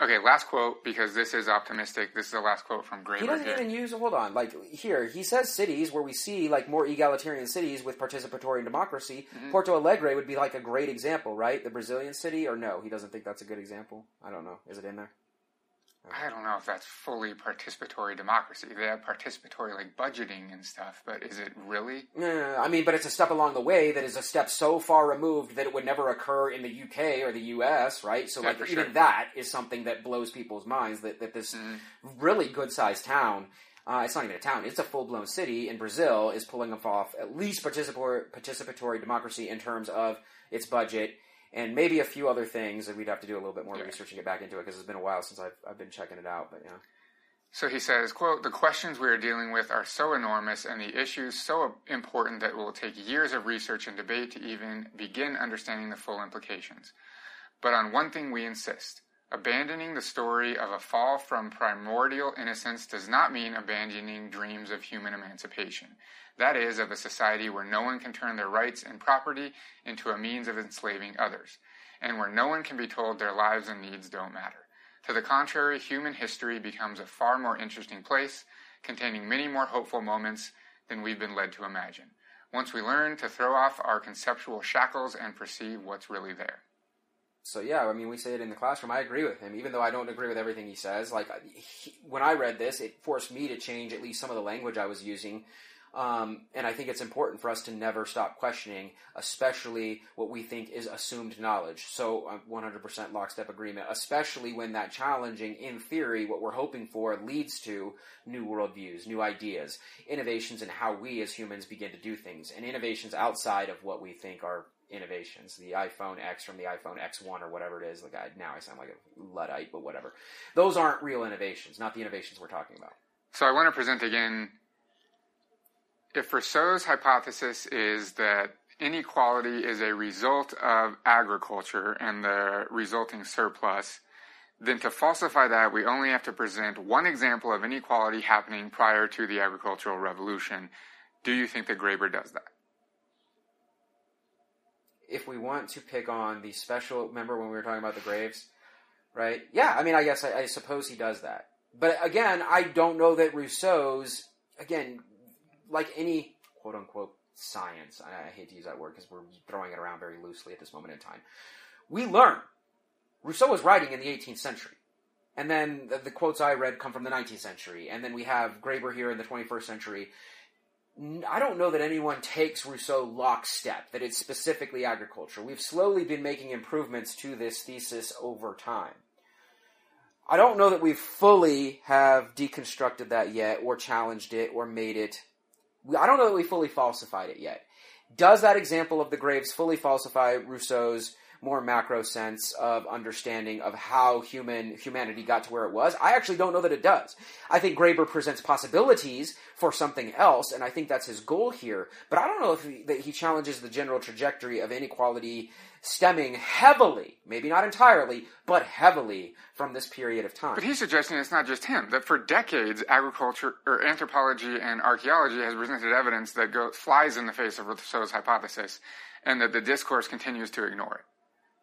Okay, last quote because this is optimistic. This is the last quote from Graeber. He doesn't here. even use. Hold on, like here he says cities where we see like more egalitarian cities with participatory democracy. Mm-hmm. Porto Alegre would be like a great example, right? The Brazilian city, or no? He doesn't think that's a good example. I don't know. Is it in there? I don't know if that's fully participatory democracy. They have participatory like budgeting and stuff, but is it really? No, I mean, but it's a step along the way that is a step so far removed that it would never occur in the UK or the US, right? So, yeah, like, even sure. that is something that blows people's minds that, that this mm-hmm. really good sized town. Uh, it's not even a town; it's a full blown city in Brazil. Is pulling off at least participatory, participatory democracy in terms of its budget and maybe a few other things And we'd have to do a little bit more yeah. research and get back into it because it's been a while since I've, I've been checking it out. But yeah. So he says, quote, the questions we are dealing with are so enormous and the issues so important that it will take years of research and debate to even begin understanding the full implications. But on one thing we insist. Abandoning the story of a fall from primordial innocence does not mean abandoning dreams of human emancipation that is, of a society where no one can turn their rights and property into a means of enslaving others, and where no one can be told their lives and needs don't matter. To the contrary, human history becomes a far more interesting place, containing many more hopeful moments than we've been led to imagine, once we learn to throw off our conceptual shackles and perceive what's really there. So yeah, I mean, we say it in the classroom. I agree with him, even though I don't agree with everything he says. Like he, when I read this, it forced me to change at least some of the language I was using um, and I think it's important for us to never stop questioning, especially what we think is assumed knowledge. So, uh, 100% lockstep agreement, especially when that challenging, in theory, what we're hoping for leads to new worldviews, new ideas, innovations in how we as humans begin to do things, and innovations outside of what we think are innovations. The iPhone X from the iPhone X1 or whatever it is. Like I, now I sound like a luddite, but whatever. Those aren't real innovations, not the innovations we're talking about. So I want to present again if Rousseau's hypothesis is that inequality is a result of agriculture and the resulting surplus, then to falsify that, we only have to present one example of inequality happening prior to the agricultural revolution. Do you think that Graeber does that? If we want to pick on the special, remember when we were talking about the graves, right? Yeah, I mean, I guess I, I suppose he does that. But again, I don't know that Rousseau's, again, like any quote unquote science, I, I hate to use that word because we're throwing it around very loosely at this moment in time. We learn. Rousseau was writing in the 18th century. And then the, the, quotes I read come from the 19th century. And then we have Graeber here in the 21st century. I don't know that anyone takes Rousseau lockstep, that it's specifically agriculture. We've slowly been making improvements to this thesis over time. I don't know that we fully have deconstructed that yet, or challenged it, or made it I don't know that we fully falsified it yet. Does that example of the graves fully falsify Rousseau's more macro sense of understanding of how human humanity got to where it was. I actually don't know that it does. I think Graeber presents possibilities for something else, and I think that's his goal here. But I don't know if he, that he challenges the general trajectory of inequality stemming heavily, maybe not entirely, but heavily from this period of time. But he's suggesting it's not just him, that for decades, agriculture or anthropology and archaeology has presented evidence that goes, flies in the face of Rousseau's hypothesis. and that the discourse continues to ignore it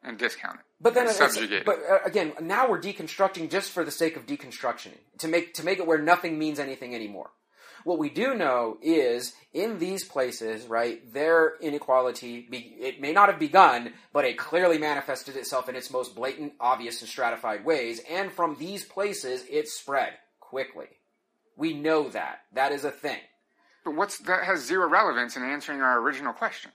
and discount it. But then, subjugate but uh, again, now we're deconstructing just for the sake of deconstruction to make to make it where nothing means anything anymore. What we do know is in these places, right, their inequality, be, it may not have begun, but it clearly manifested itself in its most blatant, obvious, and stratified ways. And from these places, it spread quickly. We know that. That is a thing. But what's that has zero relevance in answering our original question.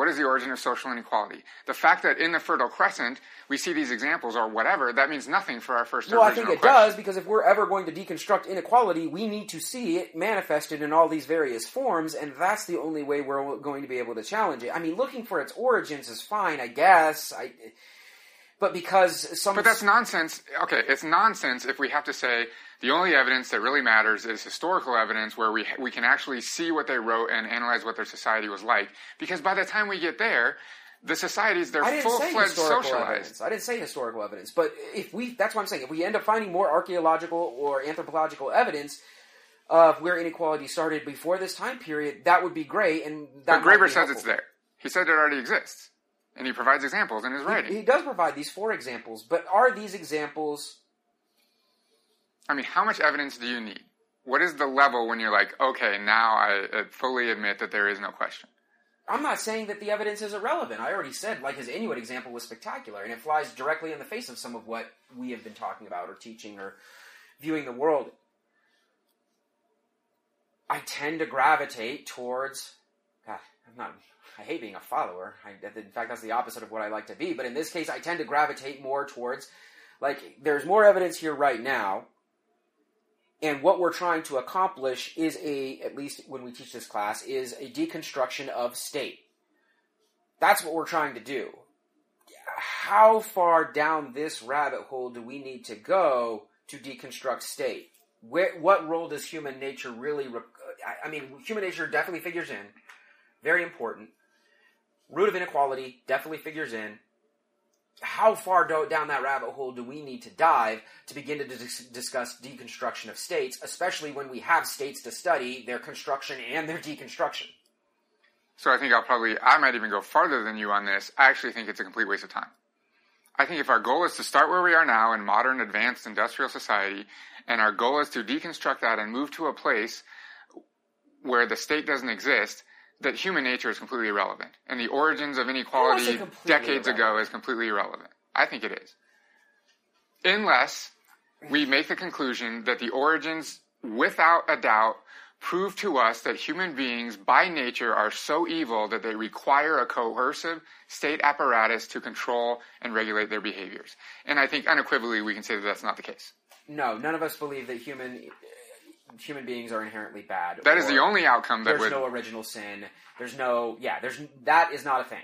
What is the origin of social inequality? The fact that in the Fertile Crescent we see these examples or whatever, that means nothing for our first Well, I think it question. does because if we're ever going to deconstruct inequality, we need to see it manifested in all these various forms, and that's the only way we're going to be able to challenge it. I mean, looking for its origins is fine, I guess. I, but because some, But that's nonsense. Okay, it's nonsense if we have to say the only evidence that really matters is historical evidence where we we can actually see what they wrote and analyze what their society was like. Because by the time we get there, the societies they're full fledged socialized. evidence. I didn't say historical evidence. But if we, that's what I'm saying. If we end up finding more archaeological or anthropological evidence of where inequality started before this time period, that would be great. And that But Graeber be says it's there. He said it already exists, and he provides examples in his writing. He does provide these four examples, but are these examples? I mean, how much evidence do you need? What is the level when you're like, okay, now I uh, fully admit that there is no question? I'm not saying that the evidence is irrelevant. I already said, like his Inuit example was spectacular, and it flies directly in the face of some of what we have been talking about, or teaching, or viewing the world. I tend to gravitate towards. God, I'm not. I hate being a follower. I, in fact, that's the opposite of what I like to be. But in this case, I tend to gravitate more towards, like, there's more evidence here right now and what we're trying to accomplish is a, at least when we teach this class, is a deconstruction of state. That's what we're trying to do. How far down this rabbit hole do we need to go to deconstruct state? Where, what role does human nature really? Rec- I, I mean, human nature definitely figures in. Very important. Root of inequality definitely figures in how far do, down that rabbit hole do we need to dive to begin to dis- discuss deconstruction of states, especially when we have states to study their construction and their deconstruction? So I think I'll probably, I might even go farther than you on this. I actually think it's a complete waste of time. I think if our goal is to start where we are now in modern advanced industrial society, and our goal is to deconstruct that and move to a place where the state doesn't exist, that human nature is completely irrelevant. And the origins of inequality decades ago is completely irrelevant. I think it is. Unless we make the conclusion that the origins, without a doubt, prove to us that human beings by nature are so evil that they require a coercive state apparatus to control and regulate their behaviors. And I think unequivocally we can say that that's not the case. No, none of us believe that human human beings are inherently bad. That is the only outcome that There's would. no original sin. There's no yeah. There's that is not a thing,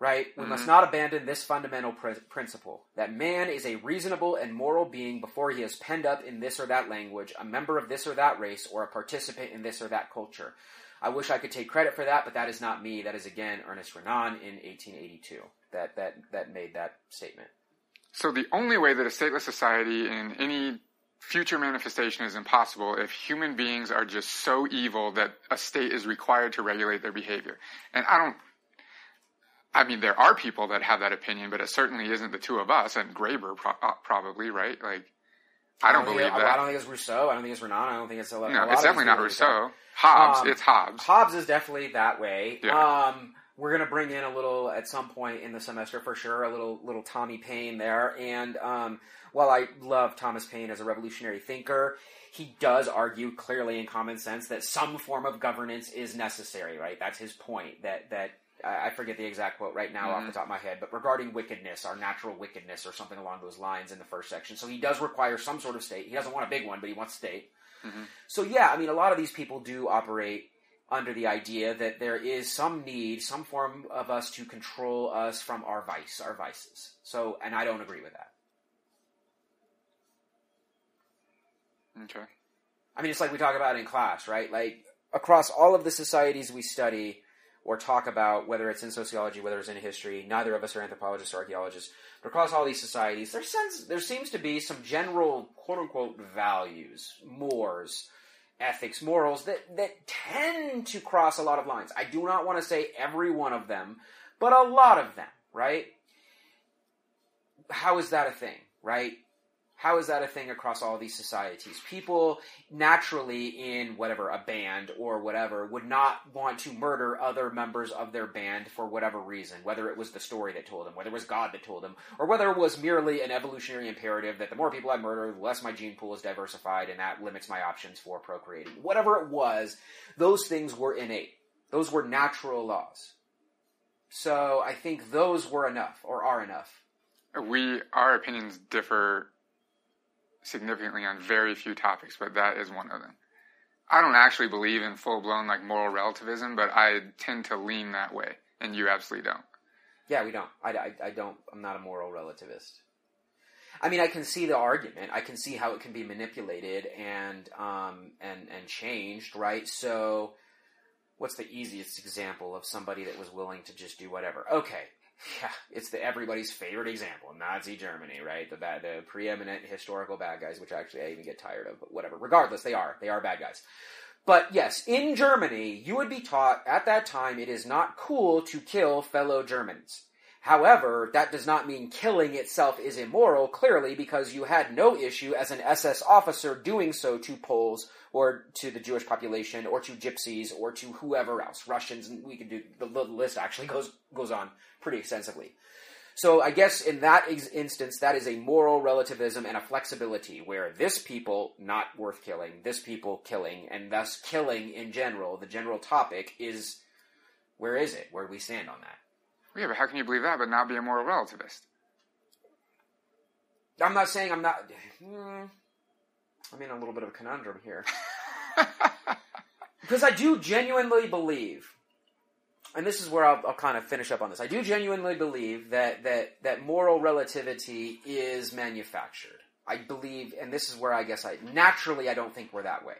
right? We Mm-hmm. must not abandon this fundamental pr- principle that man is a reasonable and moral being before he is penned up in this or that language, a member of this or that race, or a participant in this or that culture. I wish I could take credit for that, but that is not me. That is again Ernest Renan in 1882 that that that made that statement. So the only way that a stateless society in any future manifestation is impossible if human beings are just so evil that a state is required to regulate their behavior. And I don't. I mean, there are people that have that opinion, but it certainly isn't the two of us and Graeber pro- uh, probably, right? Like, I don't, think believe it- that. I don't think it's Rousseau. I don't think it's Renan. I don't think it's a, a lot no, it's definitely not people Rousseau. Hobbes, Um, it's Hobbes. Hobbes is definitely that way. Yeah. Um, we're gonna bring in a little at some point in the semester for sure, a little little Tommy Paine there. And um, while I love Thomas Paine as a revolutionary thinker, he does argue clearly in common sense that some form of governance is necessary. Right? That's his point. That that I I forget the exact quote right now off the top of my head, but regarding wickedness, our natural wickedness, or something along those lines in the first section. So he does require some sort of state. He doesn't want a big one, but he wants state. So yeah, I mean, a lot of these people do operate under the idea that there is some need, some form of us to control us from our vice, our vices. So, and I don't agree with that. Okay. I mean, it's like we talk about in class, right? Like across all of the societies we study or talk about, whether it's in sociology, whether it's in history, neither of us are anthropologists or archaeologists. But across all these societies, there sense there seems to be some general quote unquote values, mores, ethics, morals that that tend to cross a lot of lines. I do not want to say every one of them, but a lot of them, right? How is that a thing, right? How is that a thing across all these societies? People naturally in whatever, a band or whatever, would not want to murder other members of their band for whatever reason, whether it was the story that told them, whether it was God that told them, or whether it was merely an evolutionary imperative that the more people I murder, the less my gene pool is diversified and that limits my options for procreating. Whatever it was, those things were innate. Those were natural laws. So I think those were enough, or are enough. We, our opinions differ significantly on very few topics, but that is one of them. I don't actually believe in full blown like moral relativism, but I tend to lean that way, and you absolutely don't. Yeah, we don't. I, I, I don't. I'm not a moral relativist. I mean, I can see the argument. I can see how it can be manipulated and um, and and changed, right? So, what's the easiest example of somebody that was willing to just do whatever? Okay, yeah, it's the everybody's favorite example, Nazi Germany, right? The bad, the preeminent historical bad guys, which actually I even get tired of, but whatever. Regardless, they are they are bad guys. But yes, in Germany, you would be taught at that time it is not cool to kill fellow Germans. However, that does not mean killing itself is immoral, clearly, because you had no issue as an SS officer doing so to Poles or to the Jewish population or to gypsies or to whoever else, Russians, we could do the, list actually goes goes on pretty extensively. So I guess in that ex- instance, that is a moral relativism and a flexibility where this people not worth killing, this people killing, and thus killing in general, the general topic is where is it? Where do we stand on that? Yeah, but how can you believe that but not be a moral relativist? I'm not saying I'm not. Hmm, I'm in a little bit of a conundrum here. because I do genuinely believe, and this is where I'll, I'll, kind of finish up on this. I do genuinely believe that that that moral relativity is manufactured. I believe, and this is where I guess I naturally I don't think we're that way.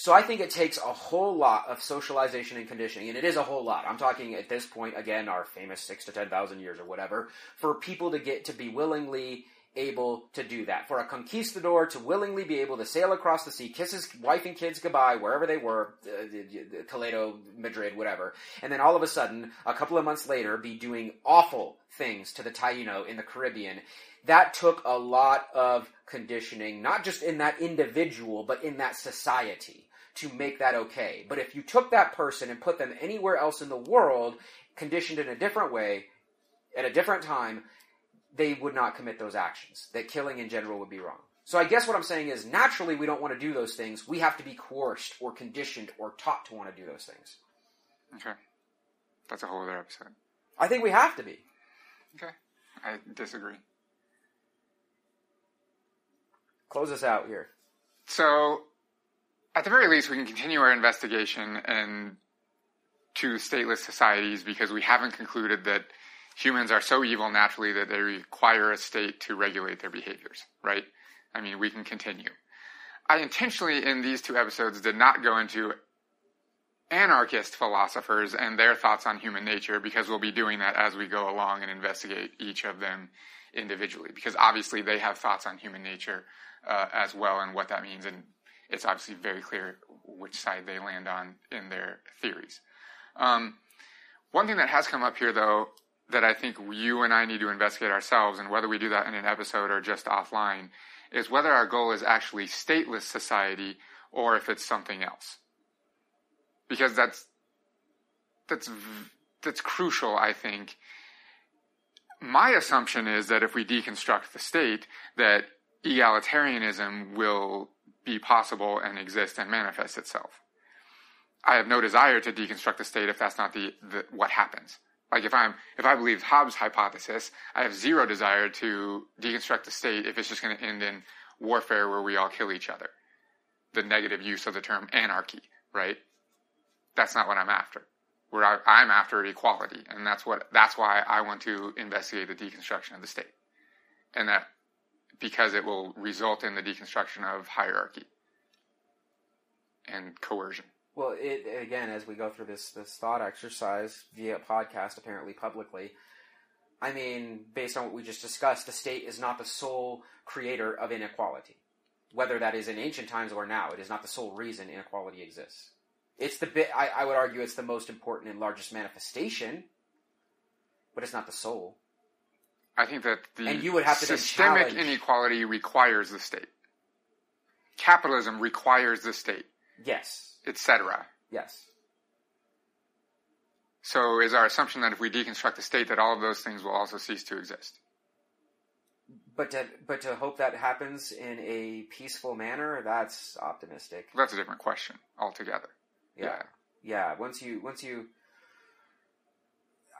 So I think it takes a whole lot of socialization and conditioning, and it is a whole lot. I'm talking at this point again, our famous six to ten thousand years or whatever, for people to get to be willingly able to do that. For a conquistador to willingly be able to sail across the sea, kiss his wife and kids goodbye wherever they were, uh, Toledo, Madrid, whatever, and then all of a sudden, a couple of months later, be doing awful things to the Taino in the Caribbean. That took a lot of conditioning, not just in that individual, but in that society to make that okay. But if you took that person and put them anywhere else in the world, conditioned in a different way, at a different time, they would not commit those actions. That killing in general would be wrong. So I guess what I'm saying is naturally we don't want to do those things. We have to be coerced or conditioned or taught to want to do those things. Okay. That's a whole other episode. I think we have to be. Okay. I disagree. Close us out here. So, at the very least, we can continue our investigation and to stateless societies because we haven't concluded that humans are so evil naturally that they require a state to regulate their behaviors, right? I mean, we can continue. I intentionally, in these two episodes, did not go into anarchist philosophers and their thoughts on human nature because we'll be doing that as we go along and investigate each of them individually because obviously they have thoughts on human nature uh, as well and what that means and it's obviously very clear which side they land on in their theories. Um, one thing that has come up here, though, that I think you and I need to investigate ourselves, and whether we do that in an episode or just offline, is whether our goal is actually stateless society or if it's something else. Because that's that's that's crucial, I think. My assumption is that if we deconstruct the state, that egalitarianism will be possible and exist and manifest itself. I have no desire to deconstruct the state if that's not the, the what happens. Like if I'm if I believe Hobbes' hypothesis, I have zero desire to deconstruct the state if it's just going to end in warfare where we all kill each other. The negative use of the term anarchy, right? That's not what I'm after. Where I, am after equality, and that's what that's why I want to investigate the deconstruction of the state, and that because it will result in the deconstruction of hierarchy and coercion. Well, it again as we go through this this thought exercise via podcast, apparently publicly. I mean, based on what we just discussed, the state is not the sole creator of inequality. Whether that is in ancient times or now, it is not the sole reason inequality exists. It's the bit I, I would argue it's the most important and largest manifestation, but it's not the sole. I think that the And you would have to systemic challenge- inequality requires the state. Capitalism requires the state, Yes. etc. Yes. So is our assumption that if we deconstruct the state, that all of those things will also cease to exist? But to but to hope that happens in a peaceful manner, that's optimistic. That's a different question altogether. Yeah. Yeah. Once you once you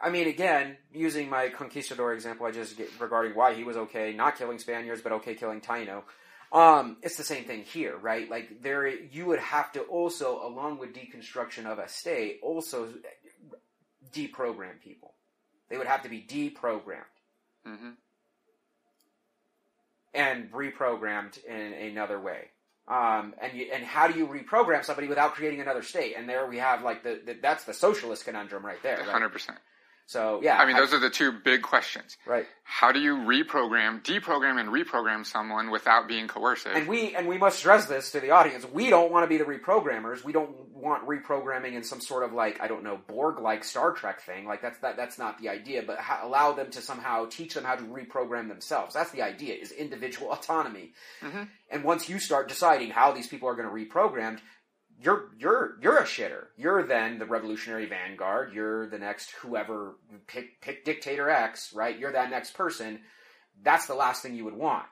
I mean, again, using my conquistador example I just get regarding why he was okay not killing Spaniards, but okay killing Taino. Um, it's the same thing here, right? Like there, you would have to also, along with deconstruction of a state, also deprogram people. They would have to be deprogrammed hmm and reprogrammed in another way. Um, and you, and how do you reprogram somebody without creating another state? And there we have like the, the that's the socialist conundrum right there. Right? Hundred percent. So yeah, I mean, those are the two big questions. right. How do you reprogram, deprogram, and reprogram someone without being coercive? And we and we must stress this to the audience. We don't want to be the reprogrammers. We don't want reprogramming in some sort of like I don't know Borg-like Star Trek thing. Like that's that that's not the idea. But ha- allow them to somehow teach them how to reprogram themselves. That's the idea. Is individual autonomy. Mhm. And once you start deciding how these people are going to reprogram, you're you're you're a shitter. You're then the revolutionary vanguard. You're the next whoever pick pick dictator X, right? You're that next person. That's the last thing you would want.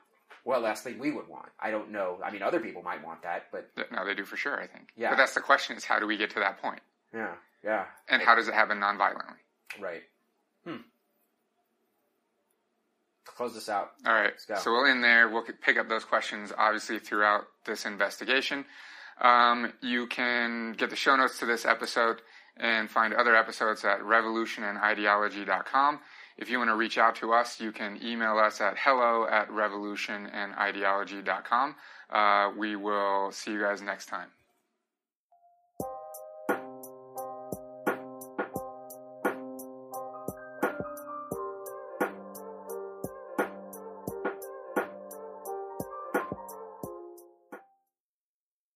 Well, last thing we would want. I don't know. I mean, other people might want that, but no, they do for sure. I think. Yeah. But that's the question: is how do we get to that point, yeah, yeah, and how does it happen nonviolently? right. Hmm. Close this out. All right. So we'll end there. We'll pick up those questions obviously throughout this investigation. Um, you can get the show notes to this episode and find other episodes at revolutionandideology.com. If you want to reach out to us, you can email us at hello at revolutionandideology.com. Uh, we will see you guys next time.